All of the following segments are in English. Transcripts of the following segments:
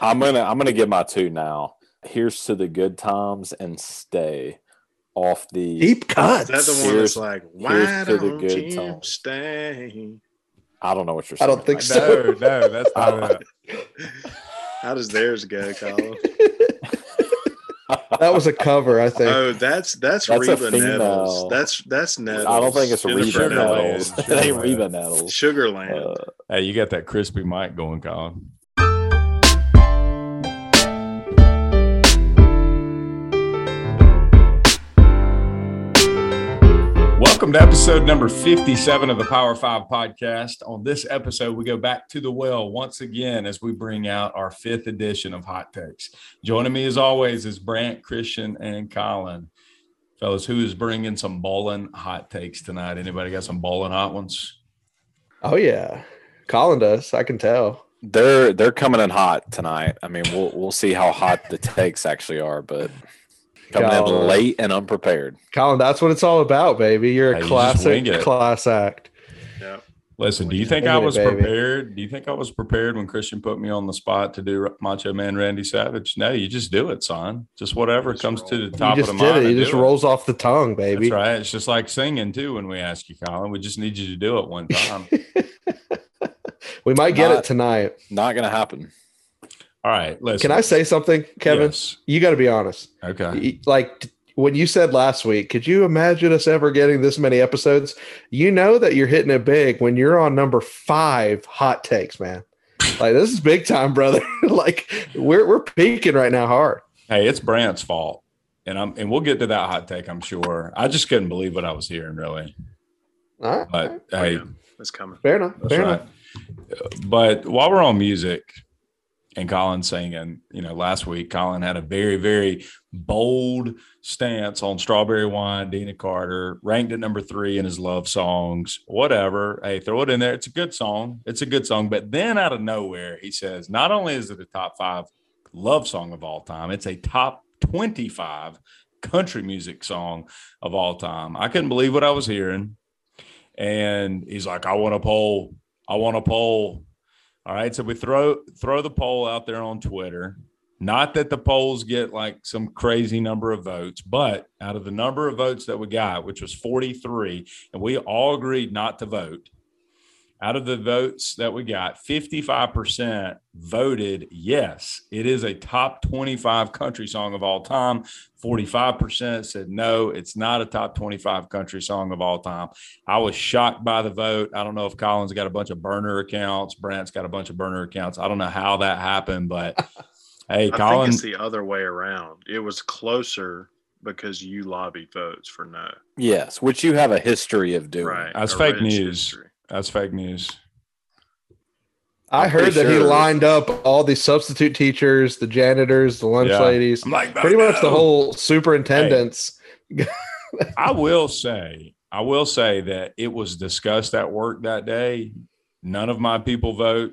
I'm gonna I'm gonna give my two now. Here's to the good times and stay off the Deep cuts. Is that the one Here's- that's like, here's why to the good you times." stay? I don't know what you're I don't think so. no, that's not it. How does theirs go, Colin? That was a cover, I think. Oh, that's that's, That's Reba. Nettles. That's that's Nettles. I don't think it's Jennifer Reba Sugarland. Nettles. Nettles. it ain't Sugarland. Reba Nettles. Sugarland. Uh, Hey, you got that crispy mic going, Colin. Welcome to episode number 57 of the Power 5 podcast. On this episode, we go back to the well once again as we bring out our fifth edition of Hot Takes. Joining me as always is Brant, Christian, and Colin. Fellas, who is bringing some bowling hot takes tonight? Anybody got some bowling hot ones? oh yeah, Colin does. I can tell. they're they're coming in hot tonight. I mean, we'll we'll see how hot the takes actually are, but coming Colin. in late and unprepared. Colin, that's what it's all about, baby. You're Hey, a you just classic it. class act. yeah. Listen, do you think I was baby. prepared? Do you think I was prepared when Christian put me on the spot to do Macho Man Randy Savage? No, you just do it, son. Just whatever Just comes roll. to the You top of the mind. it. It just do rolls off the tongue, baby. That's right. It's just like singing too. When we ask you, Colin, we just need you to do it one time. we might get Not- it tonight. Not gonna happen. All right, listen. Can I say something, Kevin? Yes. You got to be honest. Okay. Like when you said last week, could you imagine us ever getting this many episodes? You know that you're hitting it big when you're on number five hot takes, man. Like this is big time, brother. like we're we're peaking right now hard. Hey, it's Brant's fault, and I'm and we'll get to that hot take. I'm sure. I just couldn't believe what I was hearing, really. All right. But hey. It's coming. Fair enough. That's Fair right. enough. But while we're on music and Colin saying, and you know, last week Colin had a very, very bold stance on Strawberry Wine, Deana Carter, ranked at number three in his love songs, whatever. Hey, throw it in there. It's a good song. It's a good song. But then out of nowhere, he says, not only is it a top five love song of all time, it's a top 25 country music song of all time. I couldn't believe what I was hearing. And he's like, I want a poll. I want a poll. All right. So we throw throw the poll out there on Twitter. Not that the polls get like some crazy number of votes, but out of the number of votes that we got, which was 43, and we all agreed not to vote. Out of the votes that we got, 55% voted yes, it is a top 25 country song of all time. 45% said no, it's not a top 25 country song of all time. I was shocked by the vote. I don't know if Colin's got a bunch of burner accounts, Brant's got a bunch of burner accounts. I don't know how that happened, but hey, I Colin, think it's the other way around. It was closer because you lobbied votes for no. Yes, which you have a history of doing. Right. That's A fake news. history. that's fake news. I I'm heard pretty that he lined up all the substitute teachers, the janitors, the lunch Yeah. ladies, I'm like, pretty much the whole superintendents. I will say, I will say that it was discussed at work that day. None of my people vote.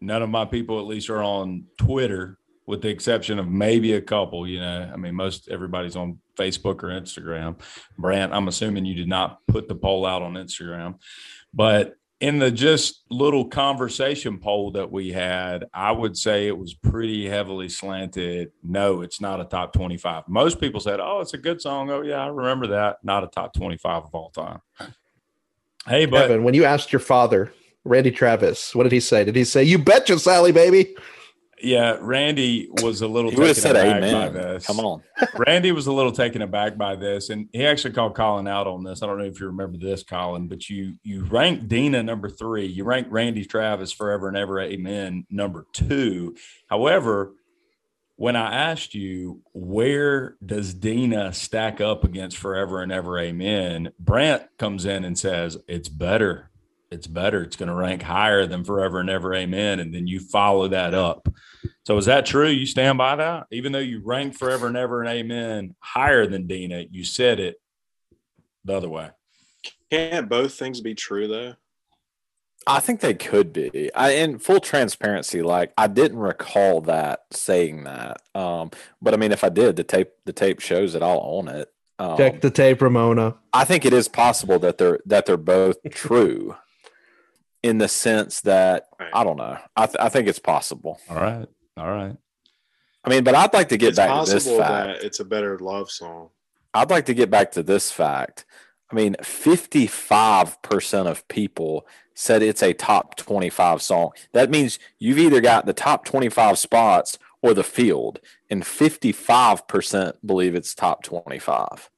None of my people, at least, are on Twitter, with the exception of maybe a couple. You know, I mean, most everybody's on Facebook or Instagram. Brant, I'm assuming you did not put the poll out on Instagram, but in the just little conversation poll that we had, I would say it was pretty heavily slanted. No, it's not a top 25. Most people said, Oh, it's a good song. Oh, yeah, I remember that. Not a top 25 of all time. Hey, but when you asked your father, Randy Travis, what did he say? Did he say, "You betcha, Sally, baby"? Yeah, Randy was a little He would have taken said aback by amen. this. Come on. Randy was a little taken aback by this, and he actually called Colin out on this. I don't know if you remember this, Colin, but you you ranked Deana number three. You ranked Randy Travis forever and ever, amen, number two. However, when I asked you where does Deana stack up against forever and ever, amen, Brant comes in and says it's better. It's better. It's going to rank higher than forever and ever, amen. And then you follow that up. So is that true? You stand by that? Even though you rank forever and ever and amen higher than Deana, you said it the other way. Can't both things be true though? I think they could be. I in full transparency, like I didn't recall that saying that. Um, but I mean, if I did, the tape the tape shows it. I'll own it. Um, Check the tape, Ramona. I think it is possible that they're that they're both true, in the sense that Right. I don't know. I th- I think it's possible. All right. All right. I mean, but I'd like to get it's back to this possible fact. that it's a better love song. I'd like to get back to this fact. I mean, 55% of people said it's a top 25 song. That means you've either got the top 25 spots or the field, and 55% believe it's top 25.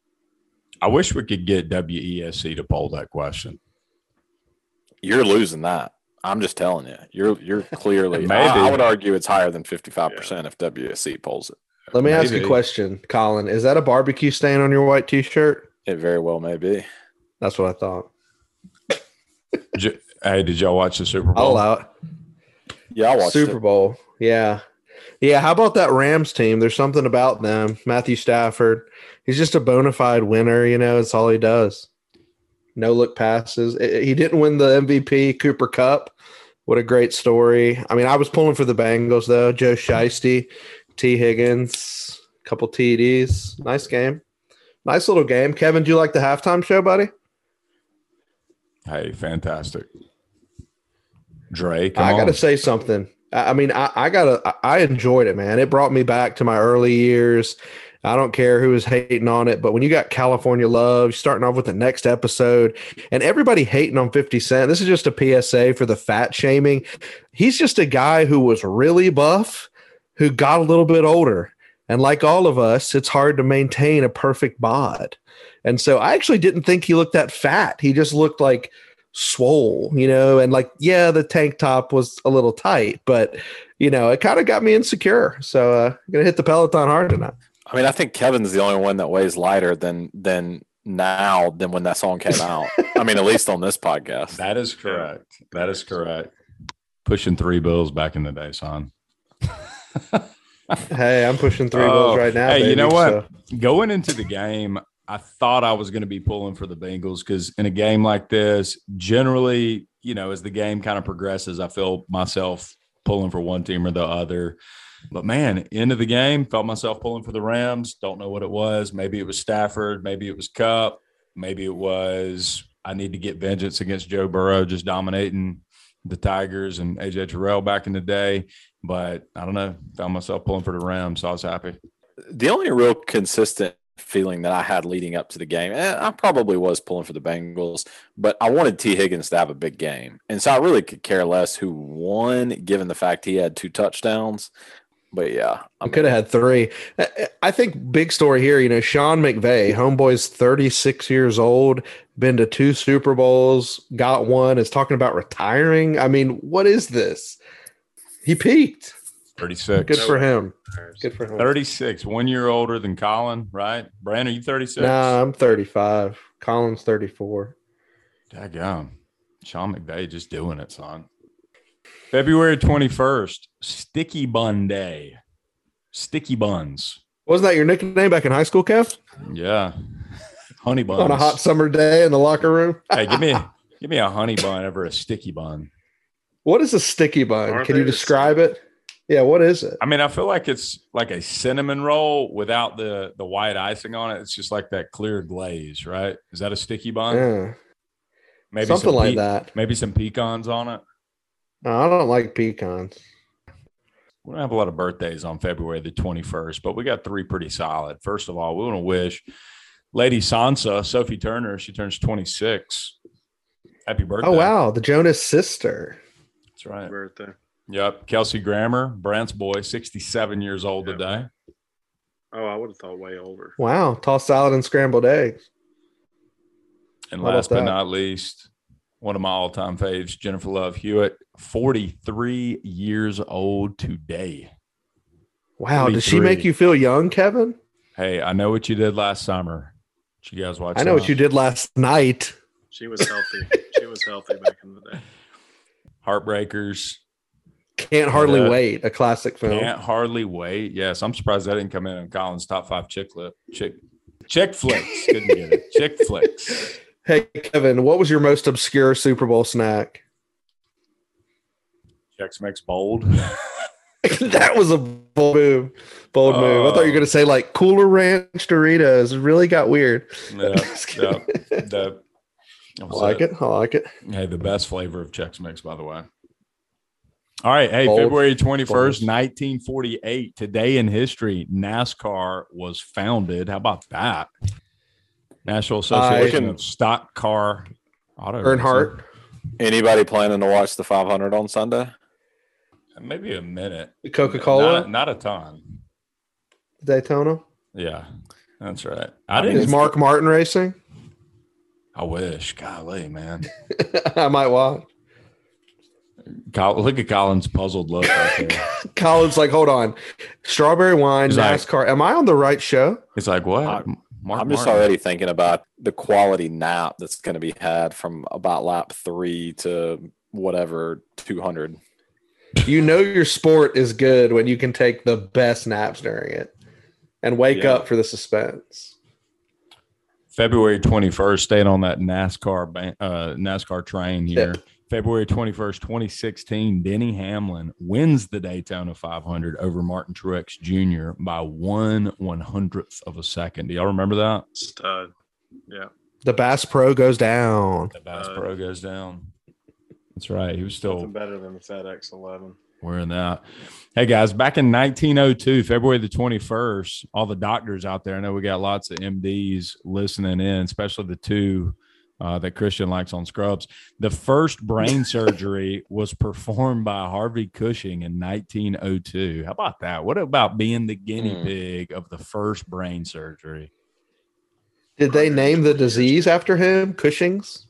I wish we could get WESC to poll that question. You're losing that. I'm just telling you. You're you're clearly. Maybe. I, I would argue it's higher than 55% if WSC pulls it. Let me ask you a question, Colin. Is that a barbecue stain on your white t-shirt? It very well may be. That's what I thought. Did you- hey, did y'all watch the Super Bowl? allow it. Yeah, I watched Super it. Bowl. Yeah. Yeah. How about that Rams team? There's something about them. Matthew Stafford. He's just a bona fide winner. You know, it's all he does. No look passes. I- He didn't win the MVP Cooper Kupp. What a great story. I mean, I was pulling for the Bengals though. Joe Shiesty, T. Higgins, couple TDs. Nice game. Nice little game. Kevin, do you like the halftime show, buddy? Hey, fantastic. Drake. I on. got to say something. I mean, I, I gotta. I enjoyed it, man. It brought me back to my early years. I don't care who is hating on it, but when you got California Love starting off with the next episode, and everybody hating on Fifty Cent, this is just a PSA for the fat shaming. He's just a guy who was really buff, who got a little bit older, and like all of us, it's hard to maintain a perfect bod. And so I actually didn't think he looked that fat. He just looked like swole, you know, and like, yeah, the tank top was a little tight, but you know, it kind of got me insecure. So uh I'm gonna hit the Peloton hard tonight. I mean, I think Kevin's the only one that weighs lighter than than now than when that song came out. I mean, at least on this podcast. That is correct. That is correct. Pushing three bills back in the day, son. Hey, I'm pushing three Oh, bills right now. hey, you know what? so- Going into the game, I thought I was going to be pulling for the Bengals because in a game like this, generally, you know, as the game kind of progresses, I feel myself pulling for one team or the other. But man, end of the game, felt myself pulling for the Rams. Don't know what it was. Maybe it was Stafford. Maybe it was Kupp. Maybe it was I need to get vengeance against Joe Burrow just dominating the Tigers and AJ Terrell back in the day. But I don't know. Found myself pulling for the Rams, so I was happy. the only real consistent feeling that I had leading up to the game, and I probably was pulling for the Bengals, but I wanted T. Higgins to have a big game. And so I really could care less who won, given the fact he had two touchdowns. But yeah, I could have had three. I- I think big story here, you know, Sean McVay, homeboy's 36 years old, been to two Super Bowls, got one, is talking about retiring. I mean, what is this? He peaked. 36. Good for him. Good for him. 36, one year older than Colin, right? Brandon, are you 36? Nah, I'm 35. Colin's 34. Daggone. Sean McVay just doing it, son. February 21st, Sticky Bun Day. Sticky Buns. Wasn't that your nickname back in high school, Kev? Yeah. Honey buns. On a hot summer day in the locker room? hey, give me give me a honey bun over a sticky bun. What is a sticky bun? Aren't Can you describe it? Yeah, what is it? I mean, I feel like it's like a cinnamon roll without the the white icing on it. It's just like that clear glaze, right? Is that a sticky bun? Yeah, Maybe something some like pe- that. Maybe some pecans on it. No, I don't like pecans. We don't have a lot of birthdays on February the 21st, but we got three pretty solid. First of all, we want to wish Lady Sansa, Sophie Turner, she turns 26. Happy oh, birthday. Oh wow, the Jonas sister. That's right. birthday. Yep. Kelsey Grammer, Brant's boy, 67 years old Yeah. today. Oh, I would have thought way older. Wow, tossed salad and scrambled eggs. And How last but that? not least, one of my all time faves, Jennifer Love Hewitt, 43 years old today. Wow, does she make you feel young, Kevin? Hey, I know what you did last summer. Did you guys watch I know that? what you did last night. She was healthy. she was healthy back in the day. Heartbreakers. Can't hardly Yeah. Uh, wait. A classic film. Can't hardly wait. Yes, I'm surprised that didn't come in on Colin's top five chick flip. Chick chick flicks. Couldn't get it. Chick flicks. Hey, Kevin, what was your most obscure Super Bowl snack? Chex Mix bold. that was a bold move. Bold move. I thought you were uh, going to say like Cooler Ranch Doritos. It really got weird. Yeah, Just yeah. kidding. I like it. I like it. Hey, the best flavor of Chex Mix, by the way. All right. Hey, Bold. February 21st, Bold. 1948. Today in history, NASCAR was founded. How about that? National Association I- of Stock Car Auto. Earnhardt, Anybody planning to watch the 500 on Sunday? Maybe a minute. Coca Cola, Not, not a ton. Daytona. Yeah, that's right. I Is didn't. Is Mark Martin racing? I wish. Golly, man. I might watch. Col- Look at Colin's puzzled look right. Colin's like, hold on, strawberry wine, He's like- NASCAR. Am I on the right show? He's like, what? I- Mark I'm just Martin. already thinking about the quality nap that's going to be had from about lap three to whatever 200. You know your sport is good when you can take the best naps during it and wake Yeah. up for the suspense. February 21st, staying on that NASCAR uh, NASCAR train here. February 21st, 2016, Denny Hamlin wins the Daytona 500 over Martin Truex Jr. by one one hundredth of a second. Do y'all remember that? Stud. Yeah. The Bass Pro goes down. The Bass Uh, Pro goes down. That's right. He was still better than the FedEx 11. wearing that. Hey guys, back in 1902, February the 21st, all the doctors out there, I know we got lots of MDs listening in, especially the two uh, that Christian likes on Scrubs. The first brain surgery was performed by Harvey Cushing in 1902. How about that? What about being the guinea Hmm. pig of the first brain surgery? Did they name the disease after him? Cushing's?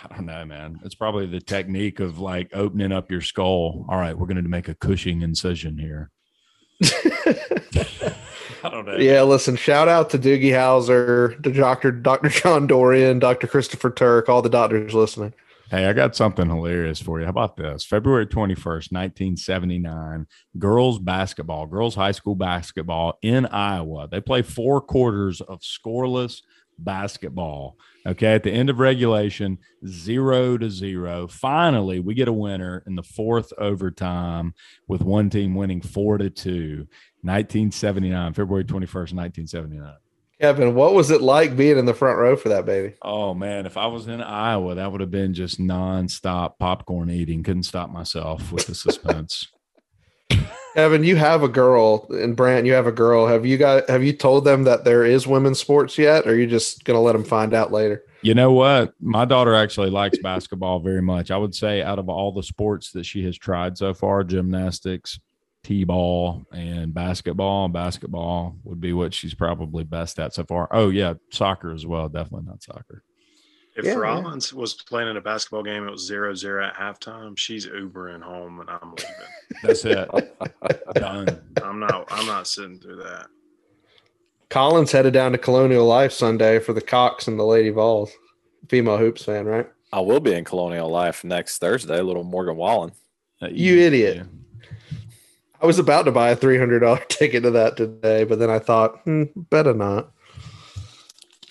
I don't know, man. It's probably the technique of like opening up your skull. All right, we're going to make a Cushing incision here. I don't know. Yeah, listen, shout out to Doogie Howser, to Dr. Dr. John Dorian, Dr. Christopher Turk, all the doctors listening. Hey, I got something hilarious for you. How about this? February 21st, 1979, girls basketball, girls high school basketball in Iowa. They play four quarters of scoreless basketball. Okay. At the end of regulation, zero to zero. Finally, we get a winner in the fourth overtime with one team winning four to two. 1979, February 21st, 1979. Kevin, what was it like being in the front row for that baby? Oh man, if I was in Iowa, that would have been just nonstop popcorn eating. Couldn't stop myself with the suspense. Kevin, you have a girl, and Brant, you have a girl. Have you got? Have you told them that there is women's sports yet? Or are you just gonna let them find out later? you know what? My daughter actually likes basketball very much. I would say out of all the sports that she has tried so far, gymnastics, t-ball, and basketball, basketball would be what she's probably best at so far. Oh yeah, soccer as well. Definitely not soccer. If Yeah, yeah. Rollins was playing in a basketball game, it was 0 0 at halftime. She's Ubering home and I'm leaving. That's it. Done. I'm not I'm not sitting through that. Colin's headed down to Colonial Life Sunday for the Cox and the Lady Vols. Female hoops fan, right? I will be in Colonial Life next Thursday, little Morgan Wallen. You idiot. I was about to buy a three hundred dollar ticket to that today, but then I thought, hmm, better not.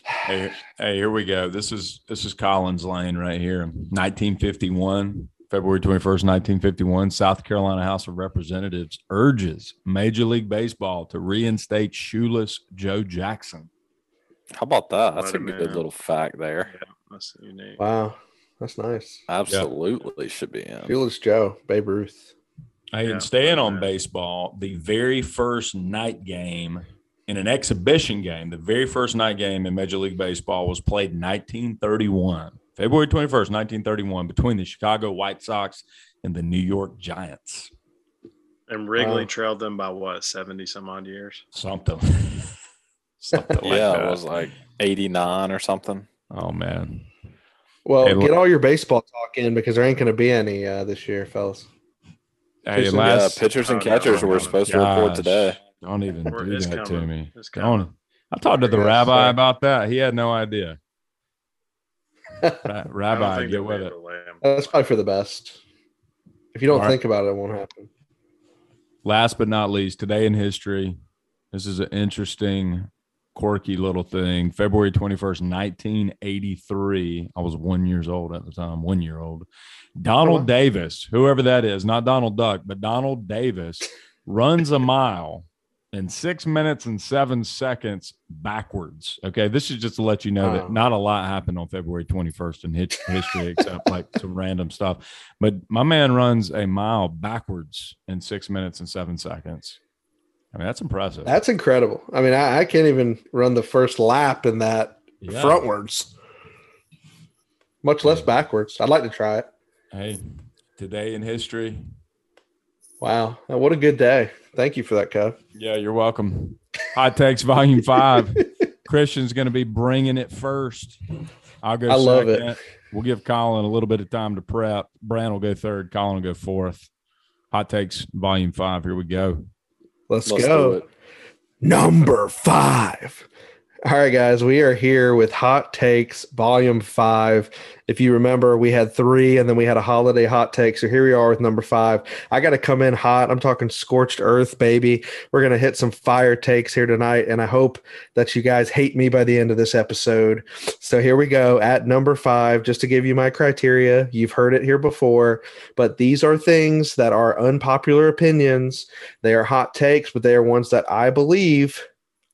Hey, hey, here we go. This is this is Colin's Lane right here. 1951, February 21st, 1951, South Carolina House of Representatives urges Major League Baseball to reinstate shoeless Joe Jackson. How about that? That's a What good little fact there. Yeah, that's unique. Wow, that's nice. Absolutely should be in. Fearless Joe, Babe Ruth. Hey, Yeah, and staying on baseball, the very first night game in an exhibition game, the very first night game in Major League Baseball was played in 1931, February 21st, 1931, between the Chicago White Sox and the New York Giants. And Wrigley Wow. trailed them by what, 70 some odd years? Something. Something like yeah, that. it was like 89 or something. Oh man. Well, Hey, get all your baseball talk in because there ain't going to be any uh, this year, fellas. Hey, Jason, last yeah, pitchers and Oh, catchers no, were no. supposed to report today. Don't even We're- do it's that to me. Don't. I talked to the rabbi sir. about that. He had no idea. Ra- I don't rabbi, get with it. to. That's probably for the best. If you don't All right. think about it, it won't happen. Last but not least, today in history, this is an interesting, quirky little thing. February 21st, 1983. I was one years old at the time, one year old. Donald wow. Davis, whoever that is, not Donald Duck, but Donald Davis runs a mile in six minutes and seven seconds backwards. Okay. This is just to let you know Wow. that not a lot happened on February 21st in hit- history except like some random stuff. But my man runs a mile backwards in six minutes and seven seconds. I mean, that's impressive. That's incredible. I mean, I, I can't even run the first lap in that Yeah. frontwards, much less backwards. I'd like to try it. Hey, today in history. Wow. What a good day. Thank you for that, Cub. Yeah, you're welcome. Hot Takes Volume 5. Christian's going to be bringing it first. I'll go I love it. We'll give Colin a little bit of time to prep. Brant will go third. Colin will go fourth. Hot Takes Volume 5. Here we go. Let's, Let's go. Number five. All right, guys, we are here with Hot Takes Volume 5. If you remember, we had three and then we had a holiday hot take. So here we are with number five. I got to come in hot. I'm talking scorched earth, baby. We're going to hit some fire takes here tonight. And I hope that you guys hate me by the end of this episode. So here we go at number five, just to give you my criteria. You've heard it here before, but these are things that are unpopular opinions. They are hot takes, but they are ones that I believe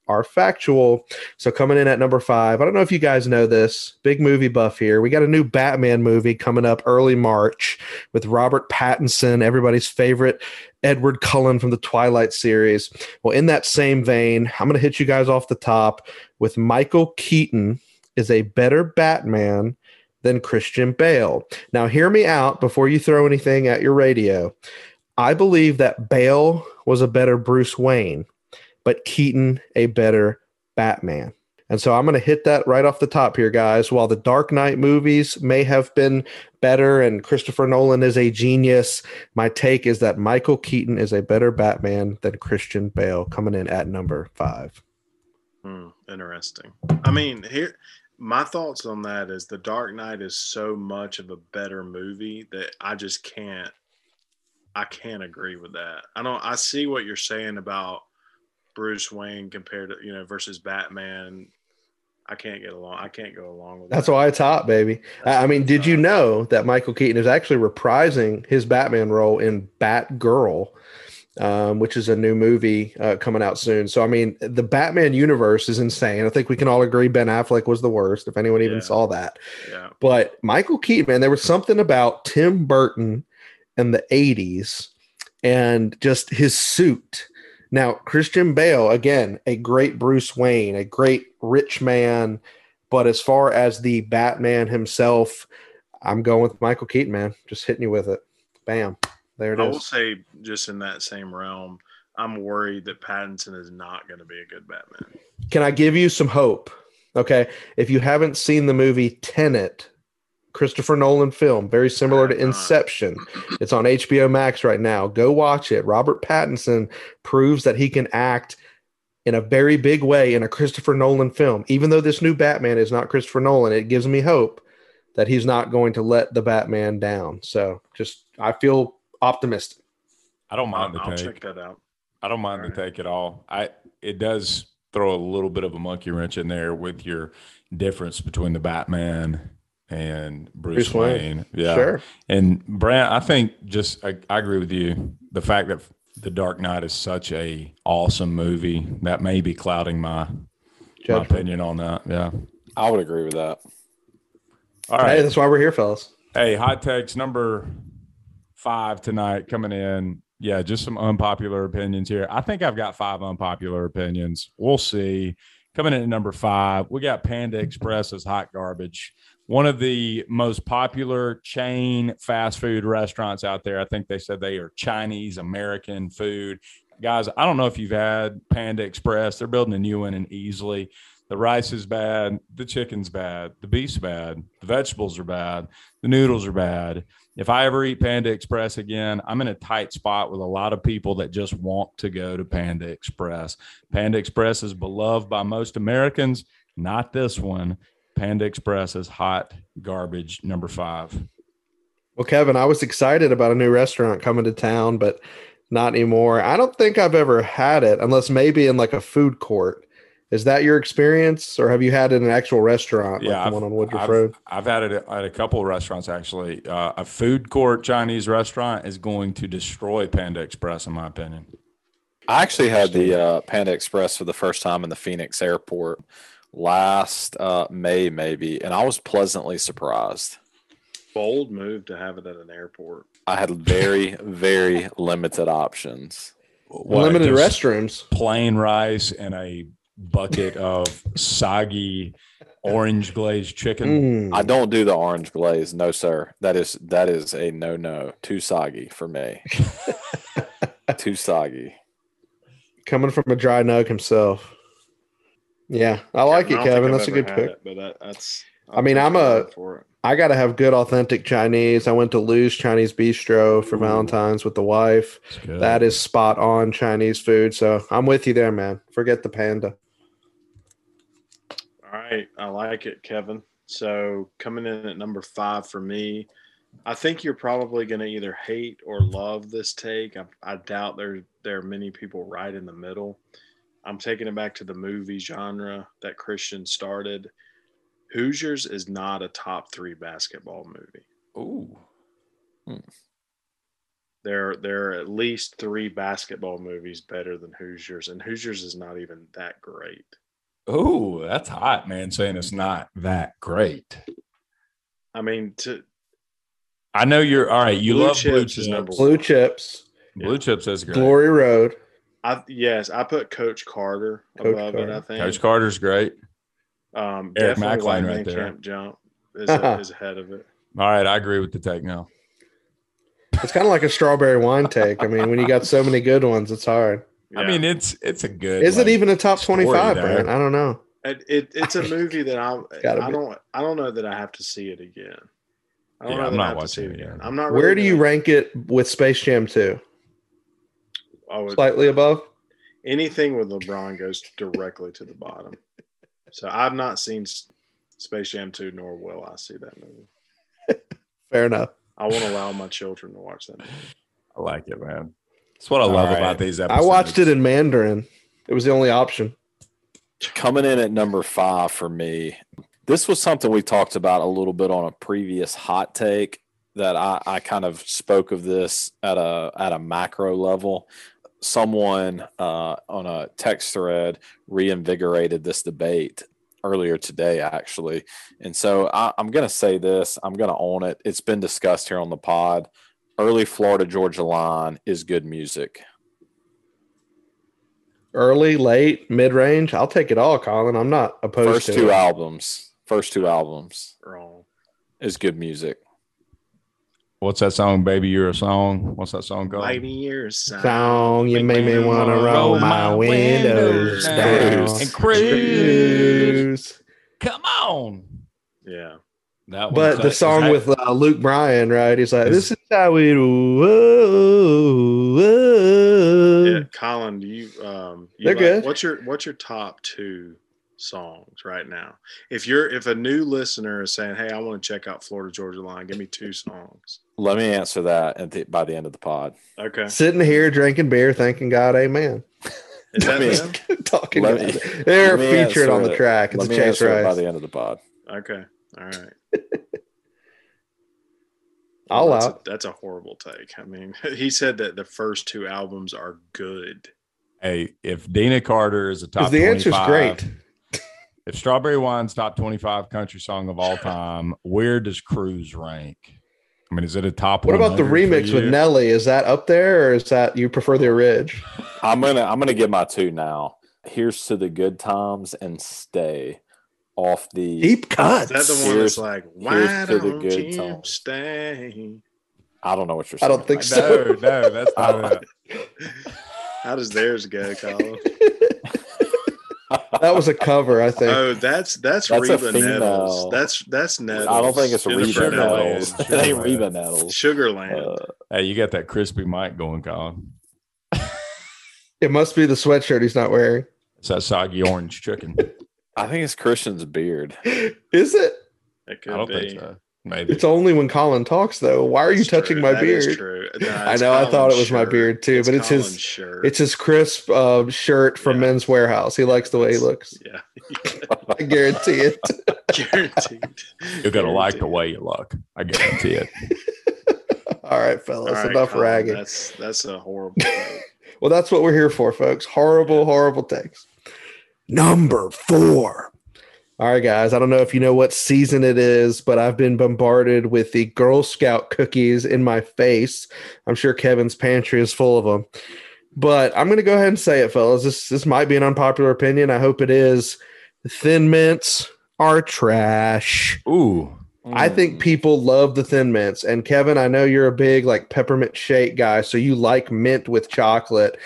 are factual. So coming in at number five, I don't know if you guys know this. Big movie buff here. We got a new Batman movie coming up early March with Robert Pattinson, everybody's favorite Edward Cullen from the Twilight series. Well, in that same vein, I'm going to hit you guys off the top with Michael Keaton is a better Batman than Christian Bale. Now, hear me out before you throw anything at your radio. I believe that Bale was a better Bruce Wayne, but Keaton a better Batman. And so I'm going to hit that right off the top here, guys. While the Dark Knight movies may have been better and Christopher Nolan is a genius, my take is that Michael Keaton is a better Batman than Christian Bale, coming in at number five. Hmm, interesting. I mean, here my thoughts on that is the Dark Knight is so much of a better movie that I just can't I can't agree with that. I don't I see what you're saying about Bruce Wayne compared to, you know, versus Batman. I can't get along. I can't go along with That's that. why it's hot, baby. I I mean, did you know that Michael Keaton is actually reprising his Batman role in Batgirl, um, which is a new movie uh, coming out soon? So, I mean, the Batman universe is insane. I think we can all agree Ben Affleck was the worst, if anyone even Yeah. saw that. Yeah. But Michael Keaton, man, there was something about Tim Burton in the 80s and just his suit. Now, Christian Bale, again, a great Bruce Wayne, a great rich man. But as far as the Batman himself, I'm going with Michael Keaton, man. Just hitting you with it. Bam. There it I will say, just in that same realm, I'm worried that Pattinson is not going to be a good Batman. Can I give you some hope? Okay. If you haven't seen the movie Tenet, Christopher Nolan film, very similar to I have not. Inception. It's on HBO Max right now. Go watch it. Robert Pattinson proves that he can act in a very big way in a Christopher Nolan film. Even though this new Batman is not Christopher Nolan, it gives me hope that he's not going to let the Batman down. So just, I feel optimistic. I don't mind the I'll take. check that out. I don't mind the Alright. take at all. I it does throw a little bit of a monkey wrench in there with your difference between the Batman and Bruce, Bruce Wayne. Wayne. Yeah. Sure. And Brant, I think just I, I agree with you. The fact that The Dark Knight is such a awesome movie that may be clouding my my opinion on that. Yeah. I would agree with that. All right. Hey, that's why we're here, fellas. Hey, hot takes number five tonight coming in. Yeah, just some unpopular opinions here. I think I've got five unpopular opinions. We'll see. Coming in at number five, we got Panda Express as hot garbage. One of the most popular chain fast food restaurants out there. I think they said they are Chinese American food. Guys, I don't know if you've had Panda Express. They're building a new one in Easley. The rice is bad. The chicken's bad. The beef's bad. The vegetables are bad. The noodles are bad. If I ever eat Panda Express again, I'm in a tight spot with a lot of people that just want to go to Panda Express. Panda Express is beloved by most Americans, not this one. Panda Express is hot garbage number five. Well, Kevin, I was excited about a new restaurant coming to town, but not anymore. I don't think I've ever had it unless maybe in like a food court. Is that your experience, or have you had it in an actual restaurant, like Yeah, the one on Woodruff I've, Road? I've had it at at a couple of restaurants actually. Uh, a food court Chinese restaurant is going to destroy Panda Express, in my opinion. I actually had the uh, Panda Express for the first time in the Phoenix airport last uh, May, maybe, and I was pleasantly surprised. Bold move to have it at an airport. I had very, very limited options. What, Limited restrooms. plain rice and a bucket of soggy orange glazed chicken. Mm. I don't do the orange glaze, no, sir. That is that is a no no. Too soggy for me. Too soggy. Coming from a dry nug himself. Yeah, I like it, Kevin. I've That's a good pick. it, but that, that's. I mean, I'm a- for. I got to have good, authentic Chinese. I went to Lieu's Chinese Bistro for Ooh. Valentine's with the wife. That is spot on Chinese food. So I'm with you there, man. Forget the panda. All right, I like it, Kevin. So coming in at number five for me, I think you're probably going to either hate or love this take. I, I doubt there there are many people right in the middle. I'm taking it back to the movie genre that Christian started. Hoosiers is not a top three basketball movie. Ooh. Hmm. There, there are at least three basketball movies better than Hoosiers, and Hoosiers is not even that great. Ooh, that's hot, man. Saying it's not that great. I mean, to I know you're all right. You Blue love blue Chips is chips. number Blue chips, Blue chips is great. Glory Road. I yes, I put Coach Carter Coach above it. I think Coach Carter's great. Um, Eric McLean right there. Camp Jump is, is ahead of it. All right, I agree with the take now. It's kind of like a strawberry wine take. I mean, when you got so many good ones, it's hard. I mean, it's it's a good. Is like, it even a top 25. Brent? I don't know. it, it, it's a movie that I I be. don't I don't know that I have to see it again. I don't Yeah, know I'm that not I have to watching see it it again. again. I'm not. Where really do you gonna- rank it with Space Jam 2? Oh, it- Slightly above? anything with LeBron goes directly to the bottom. So I've not seen Space Jam 2, nor will I see that movie. Fair enough. I won't allow my children to watch that movie. I like it, man. That's what I love right. about these episodes. I watched it in Mandarin. It was the only option. Coming in at number five for me, this was something we talked about a little bit on a previous hot take that I, I kind of spoke of this at a at a macro level. Someone uh, on a text thread reinvigorated this debate earlier today, actually, and so I, I'm going to say this. I'm going to own it. It's been discussed here on the pod. Early Florida Georgia line is good music. Early, late, mid range. I'll take it all, Colin. I'm not opposed First to two it. albums. First two albums Wrong. is good music. What's that song, Baby? You're a song. What's that song called? Mighty years. Song, song you made me want to roll my windows down. Cruise. and cruise. Cruise. Come on. Yeah. That one- But the is song that- with uh, Luke Bryan, right? He's like, "This is how we do." Whoa, whoa. Yeah, Colin, do you um you They're like- good. What's your what's your top two songs right now? If you're if a new listener is saying, "Hey, I want to check out Florida Georgia Line," give me two songs. Let me answer that at the, by the end of the pod. Okay, Sitting here drinking beer, thanking God, Amen. is that me- Talking Let about me- it. They're let me featured on the it. track. It's Let a me Chase answer it by the end of the pod. Okay, all right. I'll that's allow. A, that's a horrible take. I mean, he said that the first two albums are good. Hey, if Deana Carter is a top Because the answer's 25 great. If Strawberry Wine's top 25 country song of all time, where does Cruise rank? I mean, is it a top What about the remix with? Nelly? Is that up there, or is that you prefer the Ridge? I'm gonna I'm gonna give my two now. Here's to the good times and stay off the Deep Is cuts. that the one Here's- that's like, here's "Why to the don't good you times." stay?" I don't know what you're saying. I don't think so. No, no, that's not it. How does theirs go, Colin? that was a cover, I think. Oh, that's that's, That's a Reba. Nettles. That's that's Nettles. I don't think it's Jennifer Reba Nettles. Nettles. Sugar It ain't Land. Reba Nettles. Sugarland. Uh, Hey, you got that crispy mic going, Colin. it must be the sweatshirt he's not wearing. It's that soggy orange chicken. I think it's Christian's beard. Is it? it could I don't be. think so. Maybe. It's only when Colin talks, though. Why are you touching true. my That is beard? true. No, I it's know, I thought it was my beard too, but it's his- shirt. It's his crisp uh, shirt from Yeah. Men's Wearhouse. He likes the way he looks. yeah, I guarantee it. guaranteed. You're gonna like the way you look. I guarantee it. All right, fellas, All right, enough Colin, ragging. That's that's a horrible. Well, that's what we're here for, folks. Horrible, horrible takes. Number four. All right, guys. I don't know if you know what season it is, but I've been bombarded with the Girl Scout cookies in my face. I'm sure Kevin's pantry is full of them. But I'm going to go ahead and say it, fellas. This this might be an unpopular opinion. I hope it is. Thin mints are trash. Ooh, I think mm. people love the thin mints. And Kevin, I know you're a big like peppermint shake guy, so you like mint with chocolate.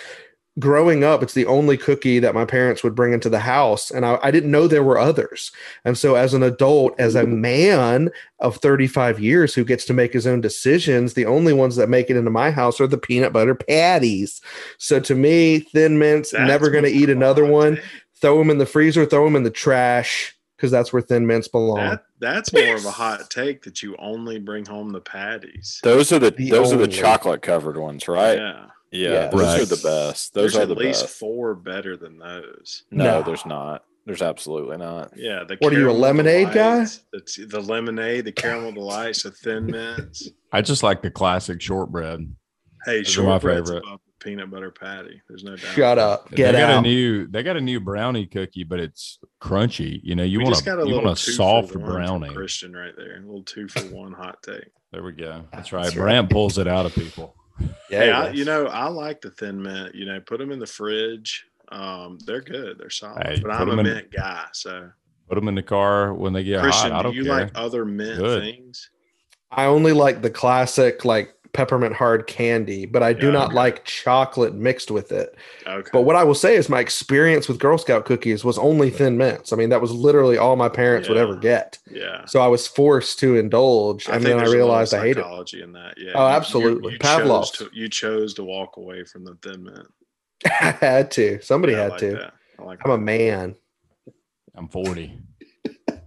Growing up, it's the only cookie that my parents would bring into the house, and I, I didn't know there were others. And so, as an adult, as a man of 35 years who gets to make his own decisions, the only ones that make it into my house are the peanut butter patties. So, to me, thin mints, That's never going to eat another hot one. take. Throw them in the freezer, throw them in the trash because that's where thin mints belong. That, that's more of a hot take that you only bring home the patties. Those are the, The those are the chocolate covered ones, right? Yeah. Yeah, Yeah. those Right. are the best. Those There's are at the least best. four better than those. No, No. there's not. There's absolutely not. Yeah. The What are you, a caramel lemonade guy? delights, The, the lemonade, the caramel delights, the thin mints. I just like the classic shortbread. Hey, Those are my favorite. above peanut butter patty. There's no doubt. Shut up. Get they got a new they got a new brownie cookie, but it's crunchy. You know, you We want just got a a you little want a two soft brownie. Christian right there. A little two for one hot take. There we go. That's That's right. right. Brant pulls it out of people. Yeah, Hey, I, you know, I like the thin mint. You know, put them in the fridge. Um, they're good. They're solid. Hey, but I'm a in- mint guy. So, Put them in the car when they get Christian, hot. I do don't you care. like other mint Good. things? I only like the classic like peppermint hard candy, but I do Yeah, not okay. like chocolate mixed with it. Okay. But what I will say is my experience with Girl Scout cookies was only thin mints. I mean, that was literally all my parents would ever get. yeah. So I was forced to indulge, and think then I there's a little realized I hated it. psychology in that. Yeah. Oh, You- you- absolutely. You, Pavlov's. chose to, you chose to walk away from the thin mint. I had to. Somebody Yeah, I had like to. that. I like I'm a man. I'm 40.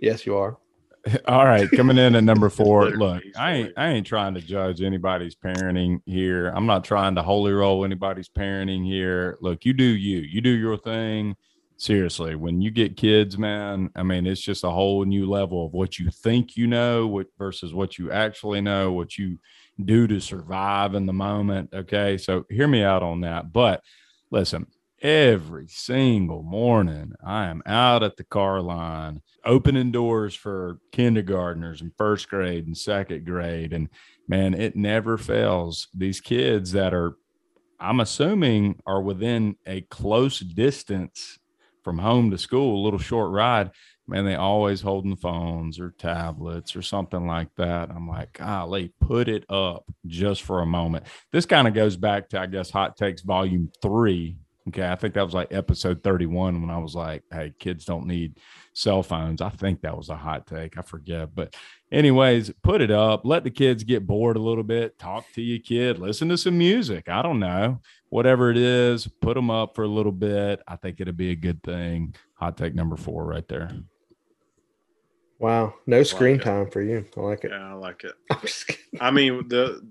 Yes, you are. All right, coming in at number four. Look, I ain't I ain't trying to judge anybody's parenting here. I'm not trying to holy roll anybody's parenting here. Look, you do you. You do your thing. Seriously, when you get kids, man, I mean, it's just a whole new level of what you think you know what versus what you actually know, what you do to survive in the moment. Okay. So hear me out on that. But listen, every single morning I am out at the car line opening doors for kindergartners and first grade and second grade. And man, it never fails. These kids that are, I'm assuming, are within a close distance from home to school, a little short ride. Man, they always holding phones or tablets or something like that. I'm like, golly, put it up just for a moment. This kind of goes back to, I guess, Hot Takes Volume Three. Okay, I think that was like episode 31 when I was like, hey, kids don't need cell phones. I think that was a hot take. I forget. But, anyways, put it up. Let the kids get bored a little bit. Talk to your kid. Listen to some music. I don't know. Whatever it is, put them up for a little bit. I think it'll be a good thing. Hot take number four right there. Wow. No screen it. time for you. I like it. Yeah, I like it. I'm just kidding. I mean, the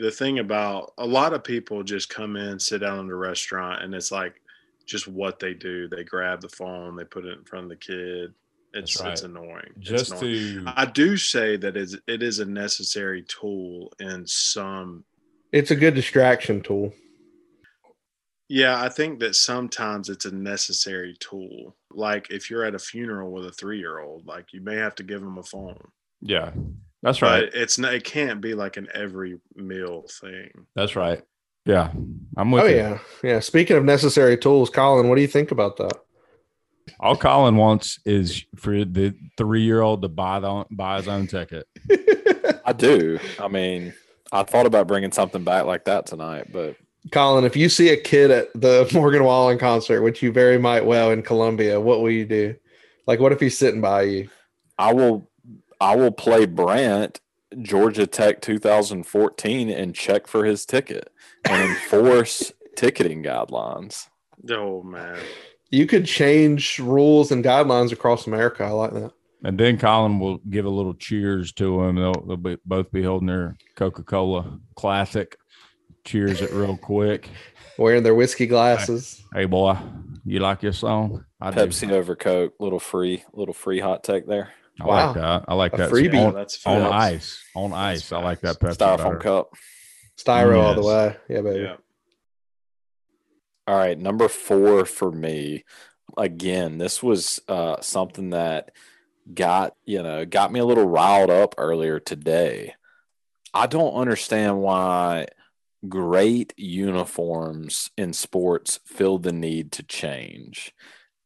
the thing about a lot of people just come in, sit down in a restaurant, and it's like just what they do. They grab the phone, they put it in front of the kid. It's right. it's annoying. It's Just annoying. to I do say that is it is a necessary tool in some. It's a good distraction tool. Yeah, I think that sometimes it's a necessary tool. Like if you're at a funeral with a three year old, like you may have to give them a phone. yeah, that's right. But it's not. It can't be like an every meal thing. That's right. Yeah, I'm with Oh you. yeah. Yeah. Speaking of necessary tools, Colin, what do you think about that? All Colin wants is for the three year old to buy the buy his own ticket. I do. I mean, I thought about bringing something back like that tonight, but Colin, if you see a kid at the Morgan Wallen concert, which you very might well in Columbia, what will you do? Like, what if he's sitting by you? I will I will play Brant Georgia Tech 2014 and check for his ticket and enforce ticketing guidelines. Oh man. You could change rules and guidelines across America. I like that. And then Colin will give a little cheers to him. They'll, they'll be, both be holding their Coca Cola Classic. Cheers it real quick. Wearing their whiskey glasses. Hey boy, you like your song? I do. Pepsi over Coke, little free, little free hot take there. I Wow. like that. I like A that. freebie. Yeah, on, that's on ice. On That's ice. I like that. Pepsi. Styrofoam better. cup. Styro all the way. Yeah, baby. Yeah. All right, number four for me. Again, this was uh, something that got you know got me a little riled up earlier today. I don't understand why great uniforms in sports feel the need to change.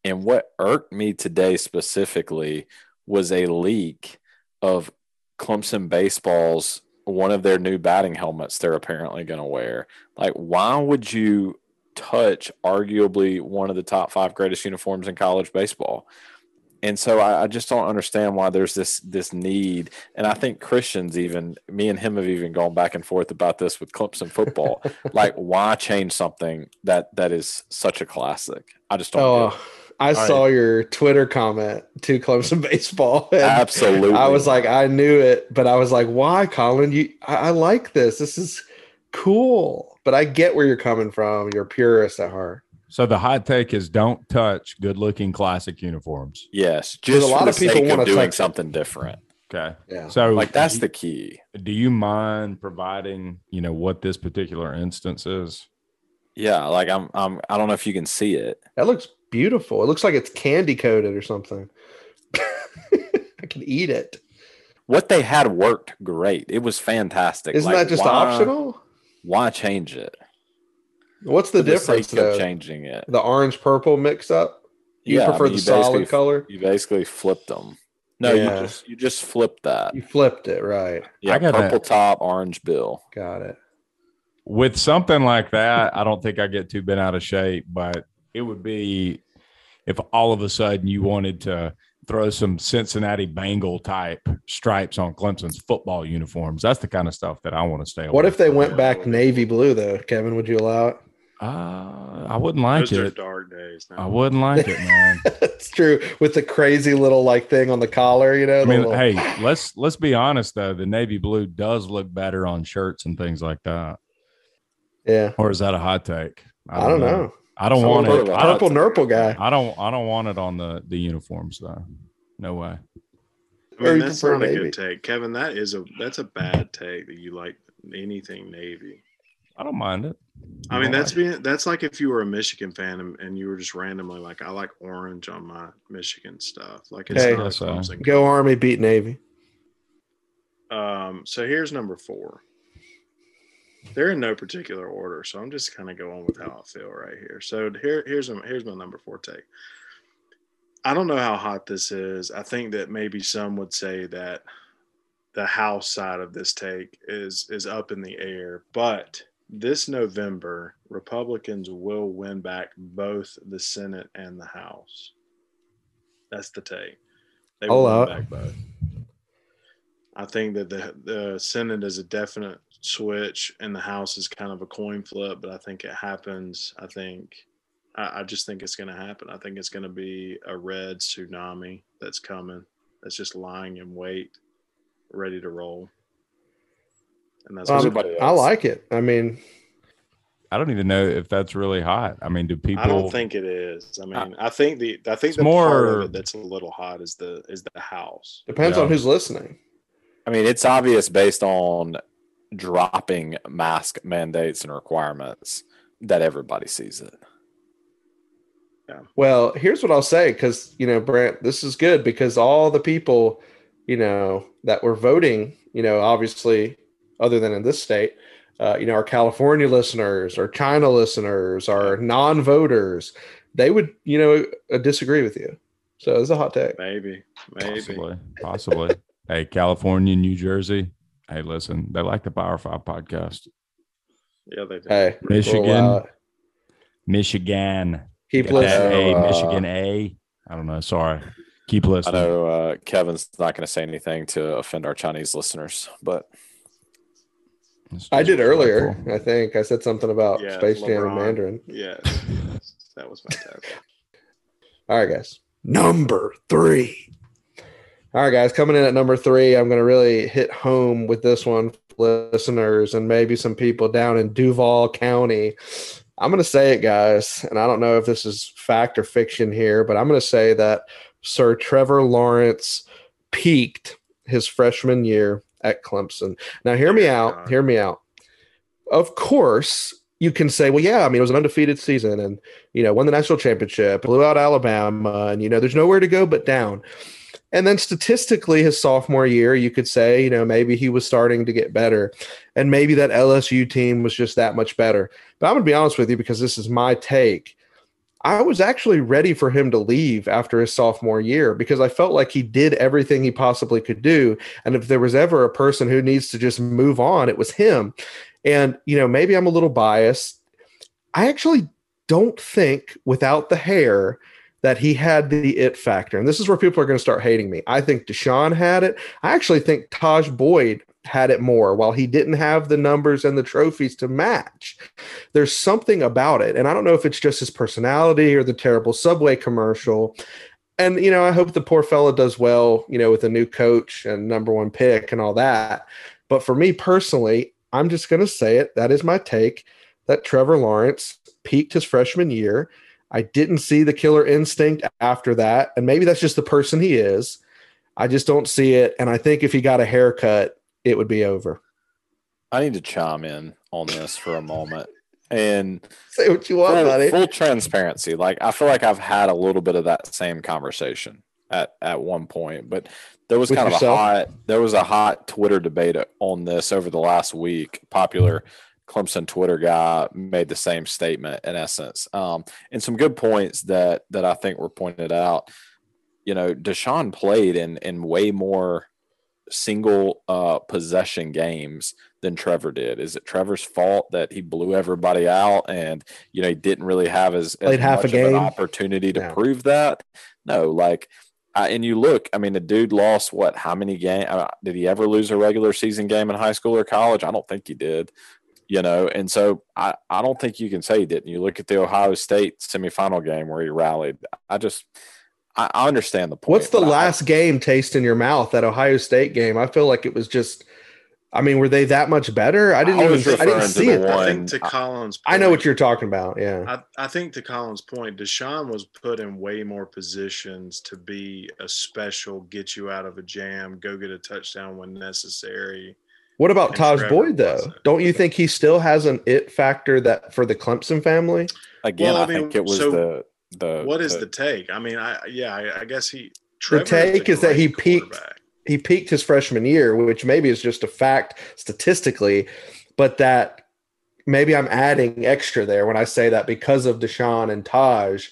And what irked me today specifically was a leak of Clemson baseball's one of their new batting helmets they're apparently going to wear. Like, why would you touch arguably one of the top five greatest uniforms in college baseball? And so I, I, just don't understand why there's this this need. And I think Christians even me and him have even gone back and forth about this with Clemson football. like, why change something that that is such a classic? I just don't. Oh, I All saw right. your Twitter comment to Clemson baseball. Absolutely. I was like, I knew it, but I was like, why, Colin? You, I, I like this. This is cool. But I get where you're coming from. You're a purist at heart. So the hot take is don't touch good-looking classic uniforms. Yes, just a lot of people want to doing something different. Okay. Yeah. So like that's you, the key. Do you mind providing, you know, what this particular instance is? Yeah, like I'm I'm I don't know if you can see it. That looks beautiful. It looks like it's candy coated or something. I can eat it. What they had worked great. It was fantastic. Isn't like, that just why, optional? Why change it? What's the, the difference of changing it? The orange purple mix up. You yeah, prefer I mean, the solid color. You basically flipped them. No, yeah. you just you just flipped that. You flipped it, right? Yeah, I got purple top, orange bill. Got it. With something like that, I don't think I get too bent out of shape, but it would be if all of a sudden you wanted to throw some Cincinnati Bengal type stripes on Clemson's football uniforms. That's the kind of stuff that I want to stay away. What if they went back navy blue though, Kevin? Would you allow it? Uh, I wouldn't like Those it. dark days. I wouldn't like it, man. It's true with the crazy little like thing on the collar. You know. I mean, little... hey, let's let's be honest though. The navy blue does look better on shirts and things like that. Yeah. Or is that a hot take? I don't, I don't know. know. I don't want it. Purple nurple guy. I don't. I don't want it on the the uniforms though. No way. I mean, that's not a good take, Kevin. That is a that's a bad take that you like anything navy. I don't mind it. I mean, that's being that's like if you were a Michigan fan and, and, you were just randomly like, I like orange on my Michigan stuff. Like it's hey, not uh, go Army beat Navy. Um. So here's number four. They're in no particular order, so I'm just kind of going with how I feel right here. So here, here's a, here's my number four take. I don't know how hot this is. I think that maybe some would say that the House side of this take is is up in the air, but this November, Republicans will win back both the Senate and the House. That's the take. They will win back both. I think that the the Senate is a definite switch and the House is kind of a coin flip, but I think it happens. I think I, I just think it's going to happen. I think it's going to be a red tsunami that's coming. That's just lying in wait, ready to roll. And that's um, I like it. I mean, I don't even know if that's really hot. I mean, do people? I don't think it is. I mean, I, I think the I think the more, part of it that's a little hot is the is the house. Depends yeah. on who's listening. I mean, it's obvious based on dropping mask mandates and requirements that everybody sees it. Yeah. Well, here's what I'll say because, you know, Brant, this is good because all the people, you know, that were voting, you know, obviously, other than in this state, uh, you know, our California listeners, our China listeners, our non voters, they would, you know, uh, disagree with you. So it's a hot take. Maybe, maybe, possibly, possibly. hey, California, New Jersey, Hey, listen, they like the Power Five podcast. Yeah, they do. Hey, Michigan, Michigan. Keep listening. A, Michigan A. I don't know. Sorry. Keep listening. I know uh, Kevin's not going to say anything to offend our Chinese listeners, but I did earlier. Cool. I think I said something about yeah, Space LeBron. Jam and Mandarin. Yeah, that was fantastic. All right, guys. Number three. All right, guys, coming in at number three, I'm going to really hit home with this one, listeners, and maybe some people down in Duval County. I'm going to say it, guys, and I don't know if this is fact or fiction here, but I'm going to say that Sir Trevor Lawrence peaked his freshman year at Clemson. Now, hear me out. Hear me out. Of course, you can say, well, yeah, I mean, it was an undefeated season and, you know, won the national championship, blew out Alabama, and, you know, there's nowhere to go but down. And then statistically, his sophomore year, you could say, you know, maybe he was starting to get better. And maybe that LSU team was just that much better. But I'm going to be honest with you because this is my take. I was actually ready for him to leave after his sophomore year because I felt like he did everything he possibly could do. And if there was ever a person who needs to just move on, it was him. And, you know, maybe I'm a little biased. I actually don't think without the hair that he had the it factor. And this is where people are going to start hating me. I think Deshaun had it. I actually think Tajh Boyd had it more while he didn't have the numbers and the trophies to match. There's something about it. And I don't know if it's just his personality or the terrible Subway commercial. And, you know, I hope the poor fella does well, you know, with a new coach and number one pick and all that. But for me personally, I'm just going to say it. That is my take that Trevor Lawrence peaked his freshman year. I didn't see the killer instinct after that. And maybe that's just the person he is. I just don't see it. And I think if he got a haircut, it would be over. I need to chime in on this for a moment and say what you want, full, buddy. Full transparency. Like I feel like I've had a little bit of that same conversation at at one point, but there was With kind yourself? of a hot there was a hot Twitter debate on this over the last week. Popular Clemson Twitter guy made the same statement in essence, um, and some good points that that I think were pointed out. You know, Deshaun played in in way more single uh, possession games than Trevor did. Is it Trevor's fault that he blew everybody out and you know he didn't really have as, as half a much of an game? opportunity to prove that? No, like. I, and you look, I mean, the dude lost what? How many games? Uh, did he ever lose a regular season game in high school or college? I don't think he did. You know, and so I, I don't think you can say he didn't. You look at the Ohio State semifinal game where he rallied. I just, I, I understand the point. What's the but I- last game taste in your mouth? That Ohio State game. I feel like it was just. I mean, were they that much better? I didn't I even. I didn't see the it. I think to I- Colin's I know what you're talking about. Yeah. I, I think to Colin's point, Deshaun was put in way more positions to be a special, get you out of a jam, go get a touchdown when necessary. What about Tajh Trevor Boyd though? wasn't. Don't you think he still has an it factor that for the Clemson family? Again, Well, I, I mean, think it was so the the What is the take? I mean, I yeah, I, I guess he. The Trevor a take is that he peaked- He peaked his freshman year, which maybe is just a fact statistically, but that maybe I'm adding extra there when I say that because of Deshaun and Tajh,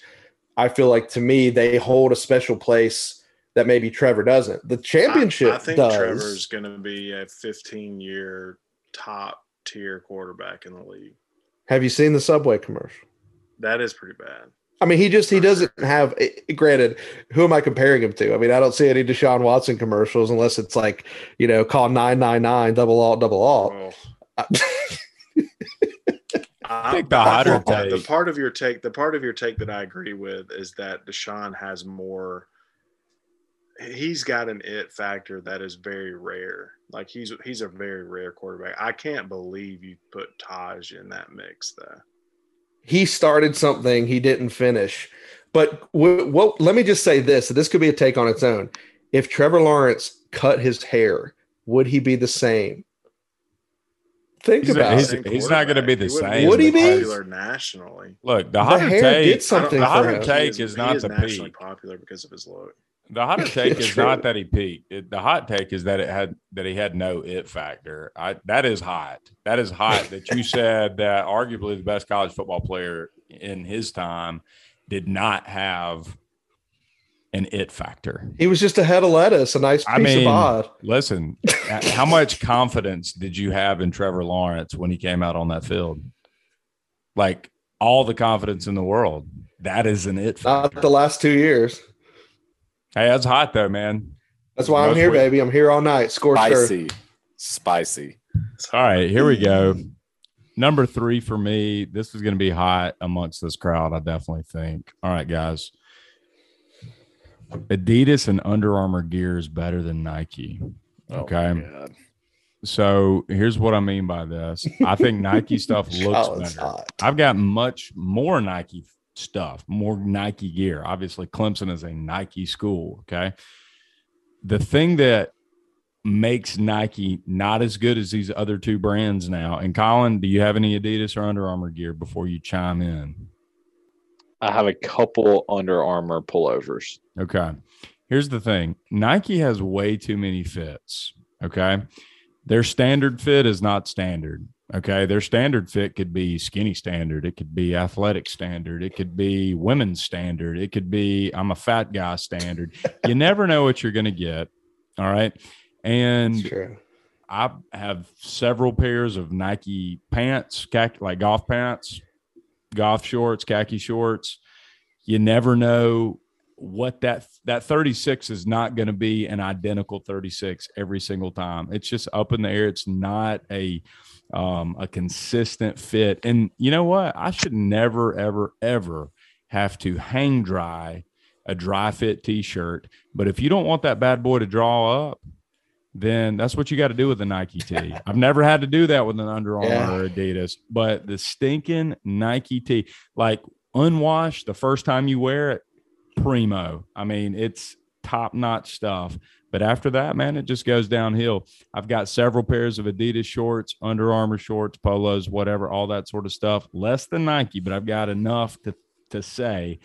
I feel like to me they hold a special place that maybe Trevor doesn't. The championship I, I think does. Trevor's going to be a 15 year top tier quarterback in the league. Have you seen the Subway commercial? That is pretty bad. I mean, he just he doesn't have. eh, Granted, who am I comparing him to? I mean, I don't see any Deshaun Watson commercials unless it's like you know, call nine nine nine double alt double alt. Oh. I think the hotter the take- part of your take, the part of your take that I agree with is that Deshaun has more. He's got an it factor that is very rare. Like he's he's a very rare quarterback. I can't believe you put Tajh in that mix though. he started something he didn't finish. But w- what? Let me just say this: this could be a take on its own. If Trevor Lawrence cut his hair, would he be the same? Think He's a- about he's it. a- he's not gonna be the He wouldn't same. Would he be? popular nationally? Look, the The hotter hair take. did something the for hotter take is- is he not is the nationally peak. popular because of his look. The hot take is True. not that he peaked. It, the hot take is that it had that he had no it factor. I that is hot. That is hot. that you said that arguably the best college football player in his time did not have an it factor. He was just a head of lettuce, a nice piece I mean, of odd. listen, how much confidence did you have in Trevor Lawrence when he came out on that field? Like all the confidence in the world. That is an it factor. Not the last two years. Hey, that's hot though, man. That's why I'm here, week- baby. I'm here all night. Scorched earth. spicy, spicy. All right, here we go. Number three for me. This is going to be hot amongst this crowd. I definitely think. All right, guys. Adidas and Under Armour gear is better than Nike. Oh, Okay. my God. So here's what I mean by this. I think Nike stuff looks Colin's better. hot. I've got much more Nike stuff, more Nike gear. Obviously, Clemson is a Nike school. Okay. The thing that makes Nike not as good as these other two brands now? And Colin, do you have any Adidas or Under Armour gear before you chime in? I have a couple Under Armour pullovers. Okay. Here's the thing Nike has way too many fits. Okay. Their standard fit is not standard. Okay. Their standard fit could be skinny standard. It could be athletic standard. It could be women's standard. It could be I'm a fat guy standard. you never know what you're going to get. All right. And I have several pairs of Nike pants, khaki, like golf pants, golf shorts, khaki shorts. You never know what that that 36 is not going to be an identical 36 every single time. It's just up in the air. It's not a um, a consistent fit. And you know what? I should never, ever, ever have to hang dry a dry fit t-shirt. But if you don't want that bad boy to draw up, then that's what you got to do with a Nike tee. I've never had to do that with an Under Armour Yeah. or Adidas, but the stinking Nike tee, like unwashed the first time you wear it, primo. I mean, it's top notch stuff. But after that, man, it just goes downhill. I've got several pairs of Adidas shorts, Under Armour shorts, polos, whatever, all that sort of stuff. Less than Nike, but I've got enough to to say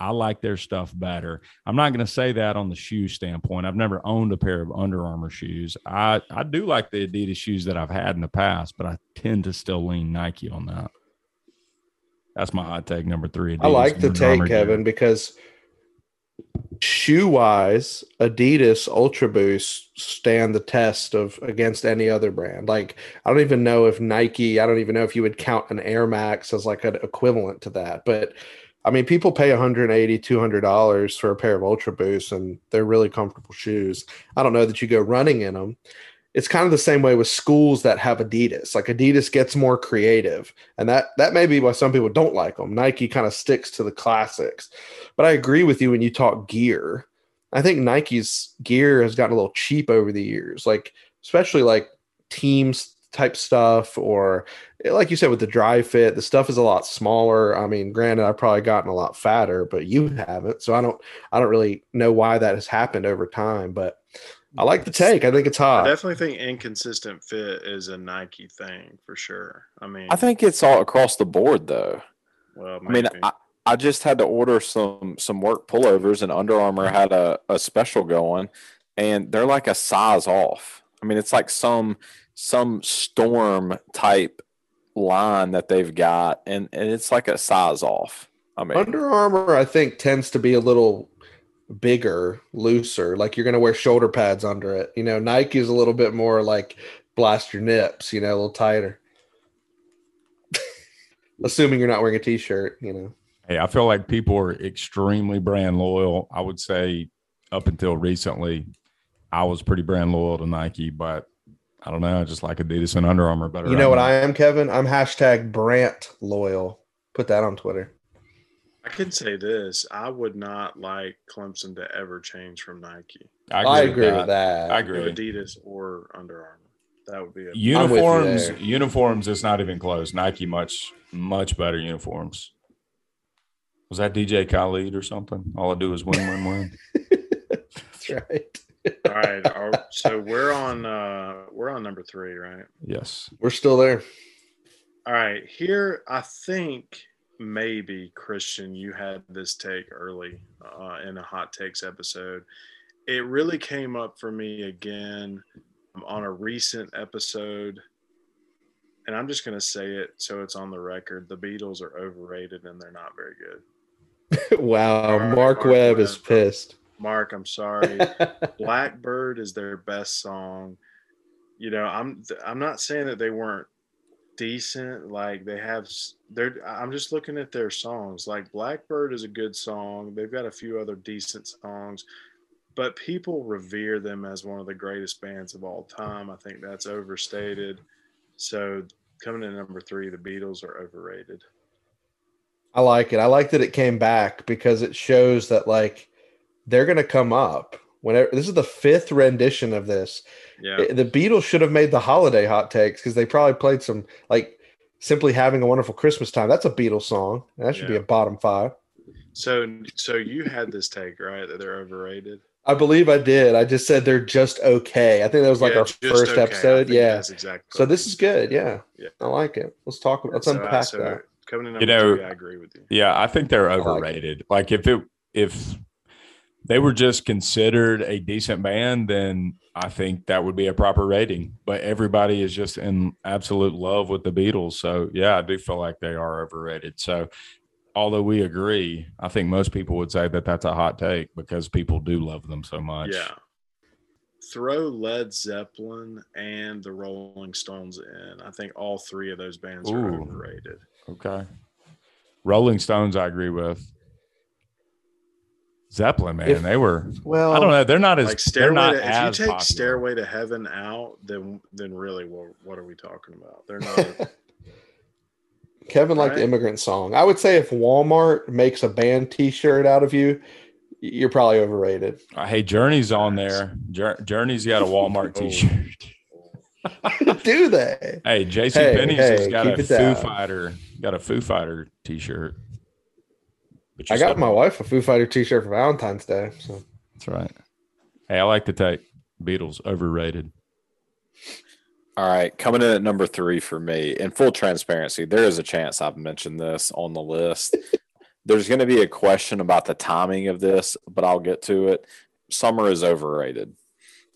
I like their stuff better. I'm not going to say that on the shoe standpoint. I've never owned a pair of Under Armour shoes. I I do like the Adidas shoes that I've had in the past, but I tend to still lean Nike on that. That's my hot take number three. I like the take. Kevin, because shoe wise, Adidas Ultra Boost stand the test of against any other brand. Like I don't even know if Nike, I don't even know if you would count an Air Max as like an equivalent to that. But I mean, people pay 180 $200 for a pair of Ultra Boosts and they're really comfortable shoes. I don't know that you go running in them. It's kind of the same way with schools that have Adidas. Like Adidas gets more creative, and that that may be why some people don't like them. Nike kind of sticks to the classics. But I agree with you when you talk gear. I think Nike's gear has gotten a little cheap over the years, like especially like teams type stuff, or like you said with the dry fit, the stuff is a lot smaller. I mean, granted, I've probably gotten a lot fatter, but you haven't, so I don't, I don't really know why that has happened over time. But I like the take. I think it's hot. I hot. definitely think inconsistent fit is a Nike thing for sure. I mean, I think it's all across the board, though. Well, I mean. I, I just had to order some some work pullovers, and Under Armour had a, a special going, and they're like a size off. I mean, it's like some some storm type line that they've got, and, and it's like a size off. I mean, Under Armour, I think, tends to be a little bigger, looser. Like you're going to wear shoulder pads under it. You know, Nike is a little bit more like blast your nips. You know, a little tighter. Assuming you're not wearing a t-shirt. You know. Hey, I feel like people are extremely brand loyal. I would say up until recently, I was pretty brand loyal to Nike, but I don't know. I just like a Adidas and Under Armour better. You know what I am, Kevin? I'm hashtag Brant loyal. Put that on Twitter. I can say this: I would not like Clemson to ever change from Nike, now. I agree, with that. I agree. Adidas or Under Armour. That would be a I'm with you Uniforms, uniforms. It's not even close. Nike much, much better uniforms. Was that DJ Khaled or something? All I do is win, win, win. That's right. all right. So we're on uh we're on number three, right? Yes. We're still there. All right. Here, I think maybe Christian, you had this take early uh, in a hot takes episode. It really came up for me again um, on a recent episode. And I'm just going to say it so it's on the record. The Beatles are overrated and they're not very good. wow. Mark Mark Webb is pissed. Mark, I'm sorry. Blackbird is their best song. You know, I'm I'm not saying that they weren't decent. Like they have, they're. I'm just looking at their songs. Like Blackbird is a good song. They've got a few other decent songs, but people revere them as one of the greatest bands of all time. I think that's overstated. So coming in number three, the Beatles are overrated. I like it. I like that it came back because it shows that like they're gonna come up. Whenever this is the fifth rendition of this, Yeah. It- the Beatles should have made the holiday hot takes because they probably played some like simply having a wonderful Christmas time. That's a Beatles song. That should be a bottom five. So so you had this take right that they're overrated. I believe I did. I just said they're just okay. I think that was like Yeah, our first okay. Episode. think Yeah. exactly. So this is good. Yeah. Yeah. I like it. Let's talk. Let's So, uh, unpack so that. Coming in You know- three, I agree with you. Yeah, I think they're like it. overrated. Like, if it if they were just considered a decent band, then I think that would be a proper rating. But everybody is just in absolute love with the Beatles. So yeah, I do feel like they are overrated. So although we agree, I think most people would say that that's a hot take because people do love them so much. Yeah. Throw Led Zeppelin and the Rolling Stones in. I think all three of those bands are overrated. Okay. Rolling Stones, I agree with. Zeppelin, man, If- they were. Well, I don't know. They're not as. Like they're Stairway not to, if you take popular. Stairway to Heaven out, then then really what, what are we talking about? They're not Kevin liked the immigrant song. I would say if Walmart makes a band T-shirt out of you, you're probably overrated. Uh, Hey, Journey's on there. Jour- Journey's got a Walmart Oh. T-shirt. Do they? Hey, JC Hey, Penney's has got a Foo down. Fighter, got a Foo Fighter T-shirt. But I got my wife a Foo Fighter T-shirt for Valentine's Day. So That's right. Hey, I like to take Beatles overrated. All right, coming in at number three for me. In full transparency, there is a chance I've mentioned this on the list. There's going to be a question about the timing of this, but I'll get to it. Summer is overrated.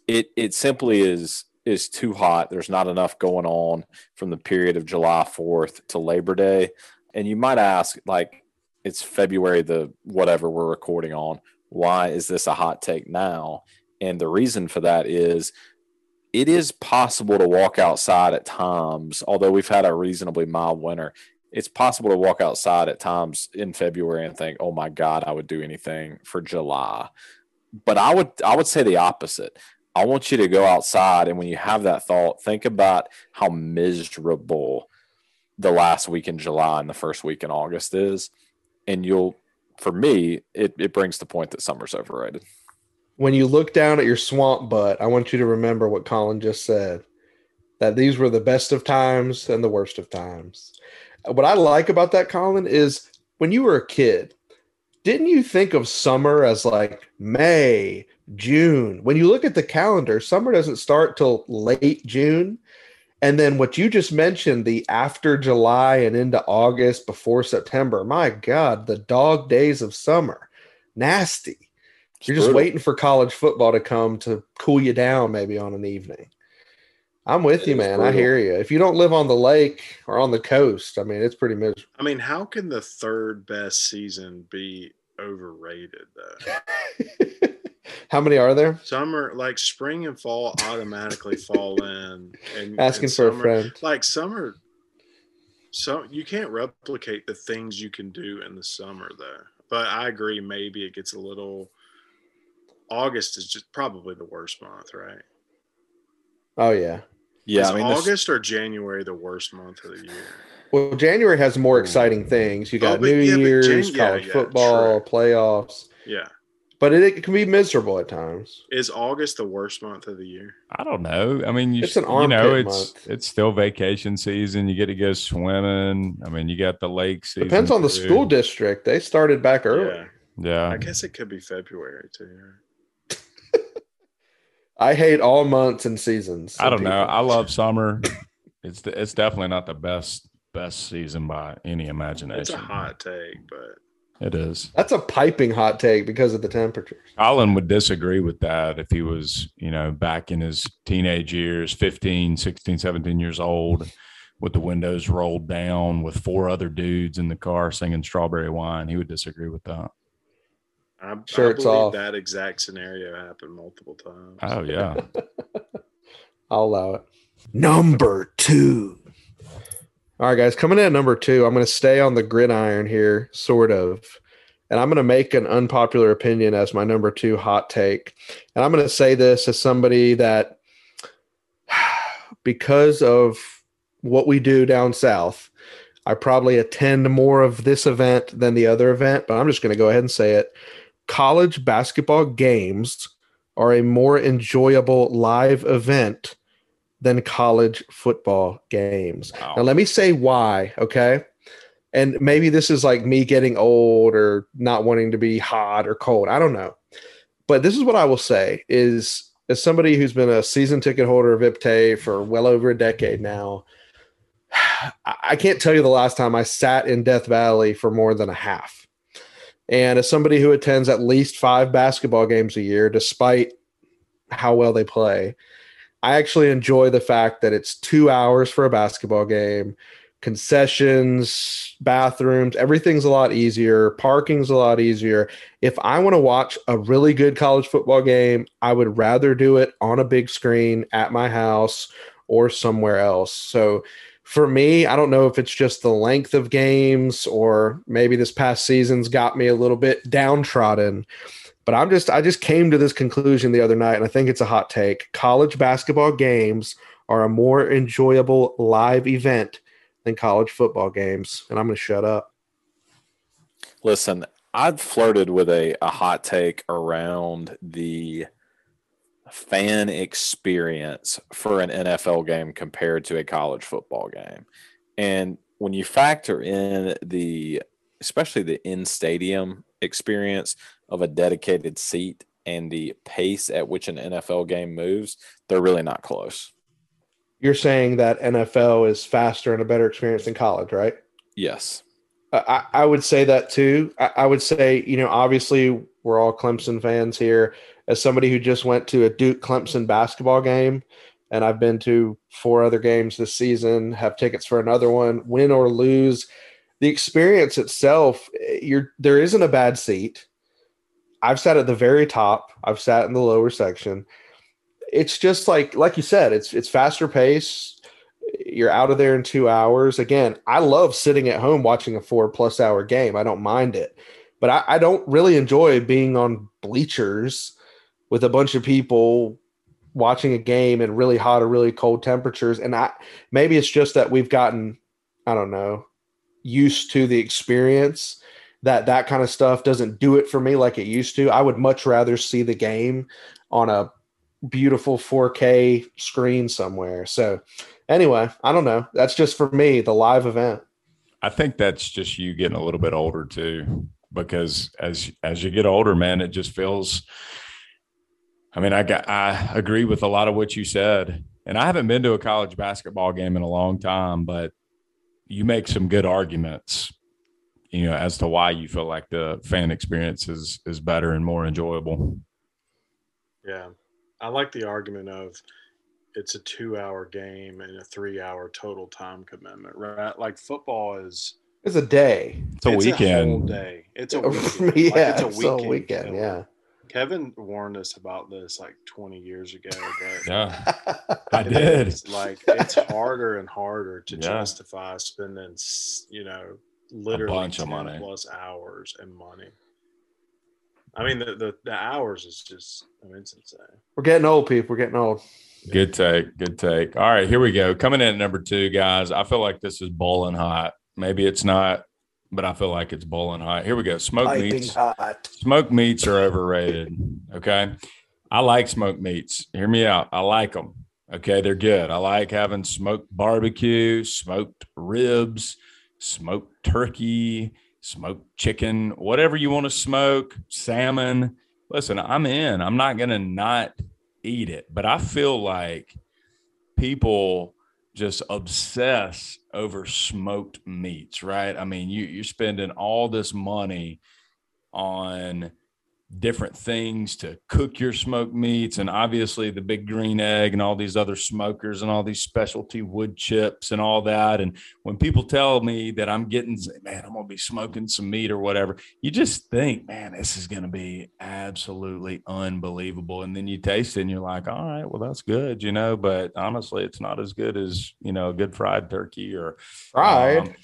It it simply is is too hot. There's not enough going on from the period of July 4th to Labor Day. And you might ask, like, it's February the whatever we're recording on. Why is this a hot take now? And the reason for that is it is possible to walk outside at times, although we've had a reasonably mild winter. It's possible to walk outside at times in February and think, "Oh my God, I would do anything for July." But I would, I would say the opposite. I want you to go outside, and when you have that thought, think about how miserable the last week in July and the first week in August is, and you'll, for me, it it brings the point that summer's overrated. when you look down at your swamp butt, I want you to remember what Colin just said. That these were the best of times and the worst of times. What I like about that, Colin, is when you were a kid, didn't you think of summer as like May, June? When you look at the calendar, summer doesn't start till late June. And then what you just mentioned, the after July and into August before September, my God, the dog days of summer. Nasty. You're just Brutal. waiting for college football to come to cool you down maybe on an evening. I'm with It you, man. I hear you. If you don't live on the lake or on the coast, I mean, it's pretty miserable. I mean, how can the third best season be overrated though? How many are there? Summer, like spring and fall, automatically fall in. And Asking and for a friend. Like summer, so you can't replicate the things you can do in the summer though. But I agree, maybe it gets a little. August is just probably the worst month, right? Oh yeah. Yeah, is I mean, there's- August or January the worst month of the year? Well, January has more exciting things. You oh, got Oh, but- New yeah, Year's, Jan- yeah, college yeah, football, true. playoffs, Yeah, but it, it can be miserable at times. is August the worst month of the year? I don't know. I mean, you, It's an you know, armpit it's month. it's still vacation season. You get to go swimming. I mean, you got the lake season. Depends on the school district. They started back early. Yeah, Yeah, I guess it could be February too. I hate all months and seasons. I don't know. I love summer. it's the, it's definitely not the best best season by any imagination. It's a hot take, but It is. That's a piping hot take because of the temperatures. Colin would disagree with that if he was, you know, back in his teenage years, 15, 16, 17 years old, with the windows rolled down with four other dudes in the car singing strawberry wine. He would disagree with that. I, Shirts I believe off. that exact scenario happened multiple times. Oh, yeah. I'll allow it. Number two. All right, guys, coming in at number two, I'm going to stay on the gridiron here, sort of. And I'm going to make an unpopular opinion as my number two hot take. And I'm going to say this as somebody that, because of what we do down south, I probably attend more of this event than the other event, but I'm just going to go ahead and say it. College basketball games are a more enjoyable live event than college football games. Wow. Now, let me say why, okay? And maybe this is like me getting old or not wanting to be hot or cold. I don't know. but this is what I will say is as somebody who's been a season ticket holder of IPTAY for well over a decade now, I can't tell you the last time I sat in Death Valley for more than a half. And as somebody who attends at least five basketball games a year, despite how well they play, I actually enjoy the fact that it's two hours for a basketball game, concessions, bathrooms, everything's a lot easier, parking's a lot easier. If I want to watch a really good college football game, I would rather do it on a big screen at my house or somewhere else. So for me, I don't know if it's just the length of games or maybe this past season's got me a little bit downtrodden. But I'm just I just came to this conclusion the other night, and I think it's a hot take. College basketball games are a more enjoyable live event than college football games. And I'm gonna shut up. Listen, I've flirted with a, a hot take around the fan experience for an NFL game compared to a college football game. And when you factor in the especially the in stadium experience of a dedicated seat and the pace at which an NFL game moves, they're really not close. You're saying that NFL is faster and a better experience than college, right? Yes. Uh, I, I would say that too. I, I would say, you know, obviously we're all Clemson fans here. As somebody who just went to a Duke Clemson basketball game, and I've been to four other games this season, have tickets for another one, win or lose, the experience itself, you're there isn't a bad seat. I've sat at the very top. I've sat in the lower section. It's just like like you said, it's it's faster pace. You're out of there in two hours. Again, I love sitting at home watching a four plus hour game. I don't mind it, but I, I don't really enjoy being on bleachers with a bunch of people watching a game in really hot or really cold temperatures. And I maybe it's just that we've gotten, I don't know, used to the experience that that kind of stuff doesn't do it for me like it used to. I would much rather see the game on a beautiful 4K screen somewhere. So anyway, I don't know. That's just for me, the live event. I think that's just you getting a little bit older too, because as as you get older, man, it just feels. I mean, I got I agree with a lot of what you said, and I haven't been to a college basketball game in a long time, but you make some good arguments, you know, as to why you feel like the fan experience is is better and more enjoyable. Yeah, I like the argument of it's a two-hour game and a three-hour total time commitment, right? Like football is. It's a day. It's a it's weekend. A whole day. It's a yeah, weekend. it's, a weekend. weekend yeah. Kevin warned us about this like 20 years ago, but Yeah, I did. is, like it's harder and harder to Yeah. justify spending, you know, literally a bunch of money. plus hours and money. I mean, the, the the hours is just, I mean, it's insane. We're getting old, people. We're getting old. Good take. Good take. All right, here we go. Coming in at number two, guys. I feel like this is boiling hot. Maybe it's not, but I feel like it's boiling hot. Here we go. Smoked meats. hot. Smoked meats are overrated. Okay. I like smoked meats. Hear me out. I like them. Okay. They're good. I like having smoked barbecue, smoked ribs, smoked turkey, smoked chicken, whatever you want to smoke, salmon. Listen, I'm in. I'm not going to not eat it, but I feel like people just obsess over smoked meats, right? I mean, you you're spending all this money on different things to cook your smoked meats and obviously the big green egg and all these other smokers and all these specialty wood chips and all that. And when people tell me that I'm getting man I'm going to be smoking some meat or whatever you just think man this is going to be absolutely unbelievable. And then you taste it and you're like all right well that's good you know but honestly it's not as good as you know a good fried turkey or Fried. um,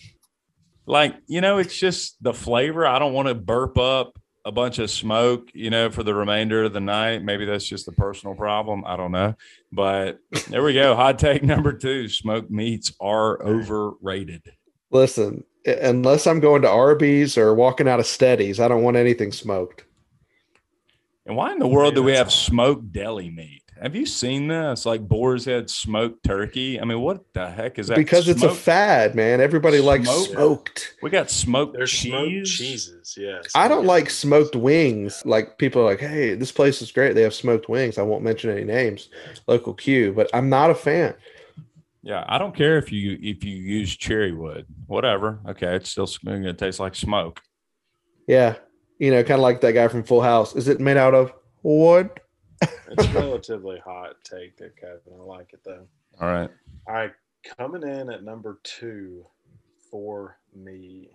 like you know it's just the flavor. I don't want to burp up a bunch of smoke you know for the remainder of the night. Maybe that's just a personal problem. I don't know. But there we go. Hot take number two smoked meats are overrated. Listen, unless I'm going to Arby's or walking out of Steadies, I don't want anything smoked. and why in the world do we have smoked deli meat have you seen this? Like Boar's Head smoked turkey. I mean, what the heck is that? because it's a fad, man. Everybody likes Smoked? smoked. We got smoked There's smoked cheese. cheeses. Yes. I don't like smoked wings. Like people are like, hey, this place is great. They have smoked wings. I won't mention any names, local Q, but I'm not a fan. Yeah, I don't care if you if you use cherry wood, whatever. Okay, it's still going to taste like smoke. Yeah. You know, kind of like that guy from Full House. Is it made out of wood? It's relatively hot take there, Kevin. I like it though. All right. All right, coming in at number two for me,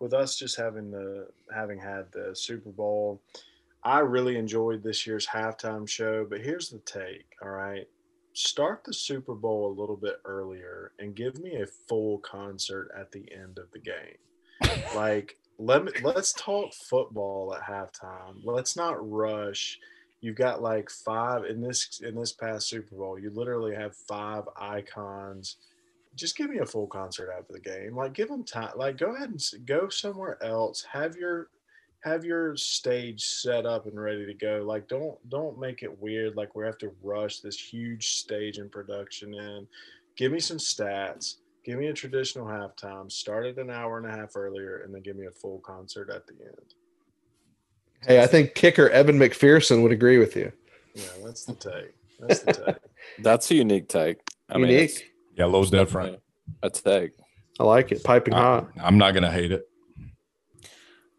with us just having the having had the Super Bowl, I really enjoyed this year's halftime show. But here's the take. All right, start the Super Bowl a little bit earlier and give me a full concert at the end of the game. like let me let's talk football at halftime. Let's not rush you've got like five in this in this past Super Bowl. You literally have five icons. Just give me a full concert after the game. Like give them time. Like go ahead and go somewhere else. Have your have your stage set up and ready to go. Like don't don't make it weird. Like we have to rush this huge stage and production in. Give me some stats. Give me a traditional halftime. Start it an hour and a half earlier, and then give me a full concert at the end. Hey, I think kicker Evan McPherson would agree with you. Yeah, that's the take. That's the take. That's a unique take. I mean, Unique. it's- Yeah, a dead it's different. definitely a take. I like it. Piping Uh, hot. I'm not going to hate it.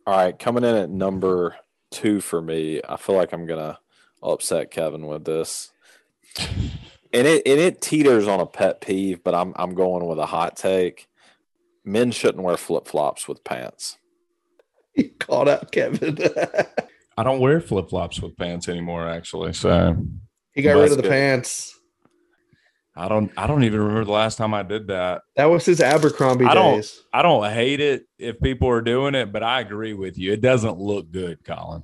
All right, coming in at number two for me, I feel like I'm gonna upset Kevin with this, and it and it teeters on a pet peeve, but I'm I'm going with a hot take. Men shouldn't wear flip flops with pants. He called out Kevin. I don't wear flip flops with pants anymore, actually. So he got rid of the good. pants. I don't. I don't even remember the last time I did that. That was his Abercrombie I don't- days. I don't hate it if people are doing it, but I agree with you. It doesn't look good, Colin.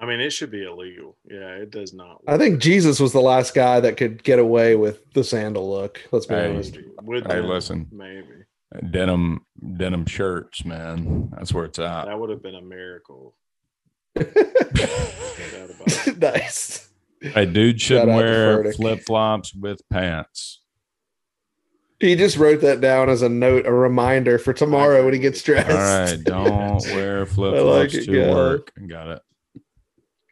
I mean, it should be illegal. Yeah, it does not. I think Jesus was the last guy that could get away with the sandal look. Let's be Hey. honest. With Hey, them, listen. maybe Denim denim shirts, man. That's where it's at. that would have been a miracle. No doubt about it. nice. A dude shouldn't wear flip flops with pants. He just wrote that down as a note, a reminder for tomorrow when he gets dressed. All right, don't wear flip I like flops to guy. work. Got it.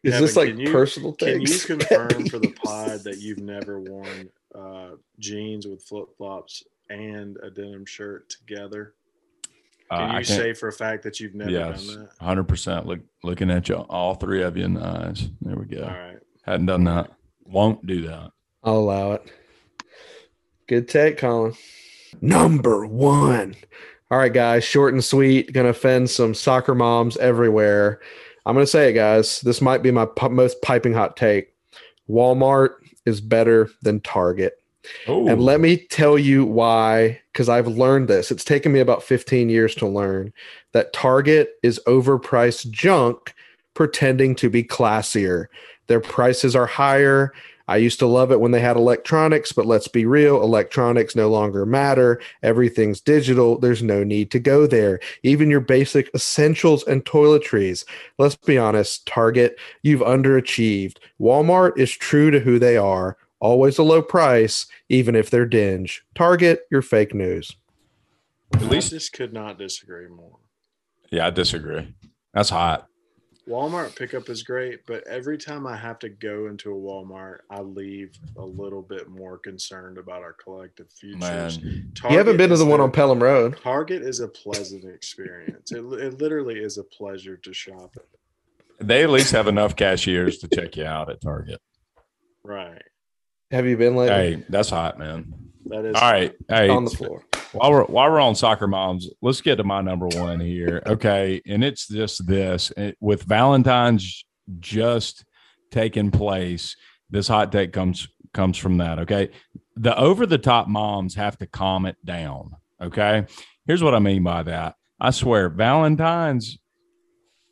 Is Kevin, this like can you- personal Can you things? confirm for the pod that you've never worn uh, jeans with flip flops and a denim shirt together? Uh, Can I you can't- say for a fact that you've never yes, done that? hundred percent. Look, looking at you, all three of you in the eyes. There we go. All right. Hadn't done that. Won't do that. I'll allow it. Good take, Colin. Number one. All right, guys, short and sweet. Going to offend some soccer moms everywhere. I'm going to say it, guys. This might be my pu- most piping hot take. Walmart is better than Target. Oh, And let me tell you why, because I've learned this. It's taken me about 15 years to learn that Target is overpriced junk pretending to be classier. Their prices are higher. I used to love it when they had electronics, but let's be real electronics no longer matter. Everything's digital. There's no need to go there. Even your basic essentials and toiletries. Let's be honest, Target, you've underachieved. Walmart is true to who they are always a low price, even if they're dinge. Target, you're fake news. at least, I just could not disagree more. yeah, I disagree. That's hot. Walmart pickup is great, but every time I have to go into a Walmart, I leave a little bit more concerned about our collective futures. Man, you haven't been to the one on Pelham Road. Target is a pleasant experience. It, it literally is a pleasure to shop at. they at least have enough cashiers to check you out at Target. Right. Have you been lately? Hey, that's hot, man. That is All right, hey, on the floor. while we're while we're on soccer moms, let's get to my number one here. Okay, and it's just this It- with Valentine's just taking place. This hot take comes comes from that. Okay, the over the top moms have to calm it down. Okay, here's what I mean by that. I swear, Valentine's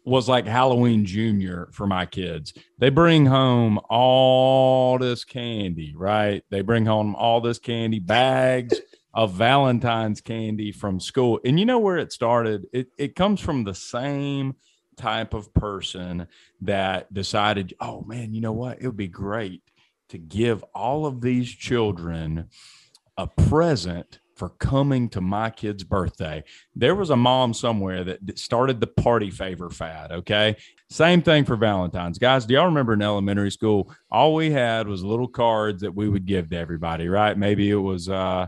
was like Halloween Junior for my kids. They bring home all this candy, right? They bring home all this candy bags of Valentine's candy from school. And you know where it started? It it comes from the same type of person that decided, oh man, you know what? It would be great to give all of these children a present for coming to my kid's birthday. There was a mom somewhere that started the party favor fad. Okay. Same thing for Valentine's. Guys, do y'all remember in elementary school? All we had was little cards that we would give to everybody, right? Maybe it was, uh,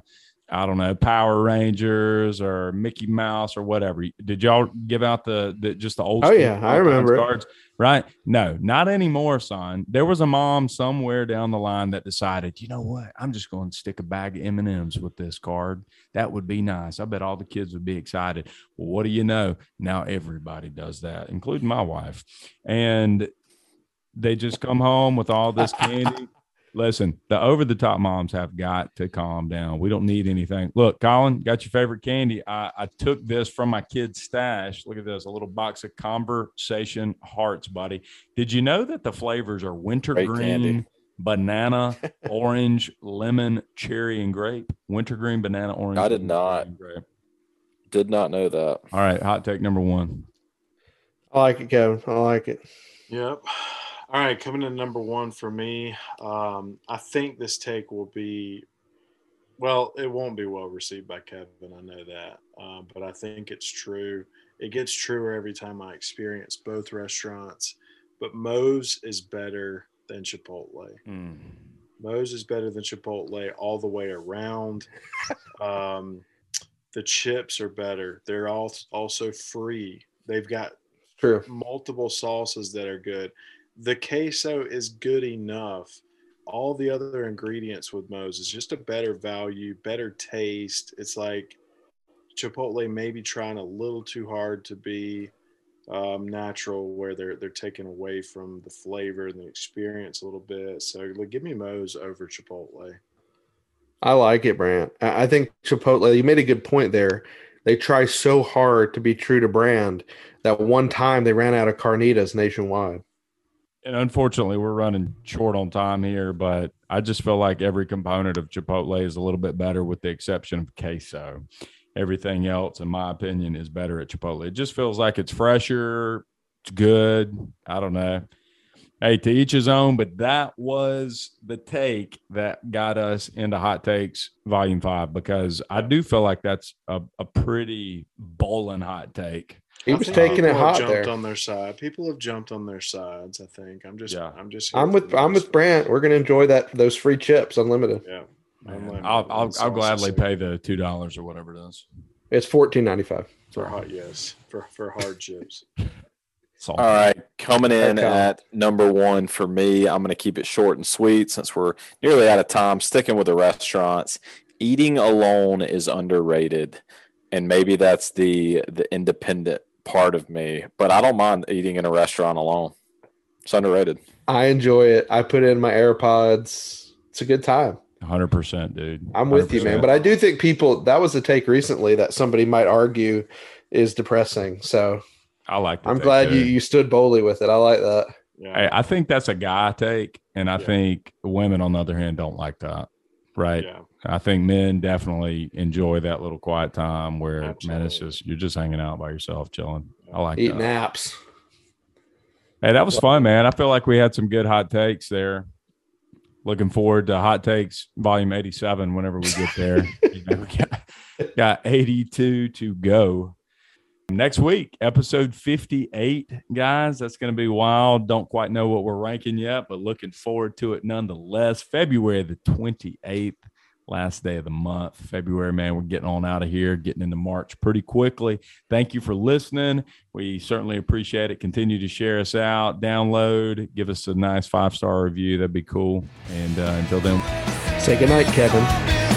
I don't know, Power Rangers or Mickey Mouse or whatever. Did y'all give out the, the just the old? Oh yeah, I remember cards. Right? No, not anymore, son. There was a mom somewhere down the line that decided, you know what? I'm just going to stick a bag of M and M's with this card. That would be nice. I bet all the kids would be excited. Well, what do you know? Now everybody does that, including my wife, and they just come home with all this candy. Listen, the over the top moms have got to calm down. We don't need anything. Look, Colin, got your favorite candy. I, I took this from my kid's stash. Look at this, a little box of conversation hearts, buddy. Did you know that the flavors are wintergreen, banana, orange, lemon, cherry, and grape? Wintergreen, banana, orange. I did not. Did not know that. All right, hot take number one. I like it, Kevin. I like it. Yep. All right, coming in number one for me. Um, I think this take will be, well, it won't be well received by Kevin. I know that, uh, but I think it's true. It gets truer every time I experience both restaurants. But Moe's is better than Chipotle. Mm. Moe's is better than Chipotle all the way around. um, the chips are better. They're all also free. They've got True. multiple sauces that are good the queso is good enough. All the other ingredients with Moe's is just a better value, better taste. It's like Chipotle maybe trying a little too hard to be um, natural, where they're they're taking away from the flavor and the experience a little bit. So like, give me Moe's over Chipotle. I like it, Brant. I think Chipotle. You made a good point there. They try so hard to be true to brand that one time they ran out of carnitas nationwide and unfortunately we're running short on time here but i just feel like every component of chipotle is a little bit better with the exception of queso. Everything else in my opinion is better at chipotle. It just feels like it's fresher it's good i don't know. Hey to each his own but that was the take that got us into hot takes volume five because i do feel like that's a, a pretty bowling hot take he was taking it hot jumped there. on their side. People have jumped on their sides. I think. I'm just. Yeah. I'm just. I'm with. I'm with Brant. We're gonna enjoy that. Those free chips, unlimited. Yeah. Unlimited. I'll. I'll, I'll gladly pay the two dollars or whatever it is. It's fourteen ninety five for hot. Yes, for for hard chips. All right, coming in at number one for me, I'm going to keep it short and sweet since we're nearly out of time. Sticking with the restaurants, eating alone is underrated, and maybe that's the the independent part of me, but I don't mind eating in a restaurant alone. It's underrated. I enjoy it. I put in my AirPods. It's a good time. 100%, dude. I'm with you, man. But I do think people, that was a take recently that somebody might argue is depressing. So I like I'm glad you, you stood boldly with it. I like that. Yeah. I think that's a guy take. And I yeah. think women, on the other hand, don't like that. Right. Yeah. I think men definitely enjoy that little quiet time where Absolutely. man, it's just you're just hanging out by yourself, chilling. I like eating that. naps. Hey, that was fun, man. I feel like we had some good hot takes there. Looking forward to hot takes volume 87 whenever we get there. you know, got, got 82 to go. Next week, episode 58, guys. That's going to be wild. Don't quite know what we're ranking yet, but looking forward to it nonetheless. February the 28th last day of the month. February, man, we're getting on out of here, getting into March pretty quickly. Thank you for listening. We certainly appreciate it. Continue to share us out, download, give us a nice five star review. That'd be cool. And uh, until then, say goodnight, Kevin.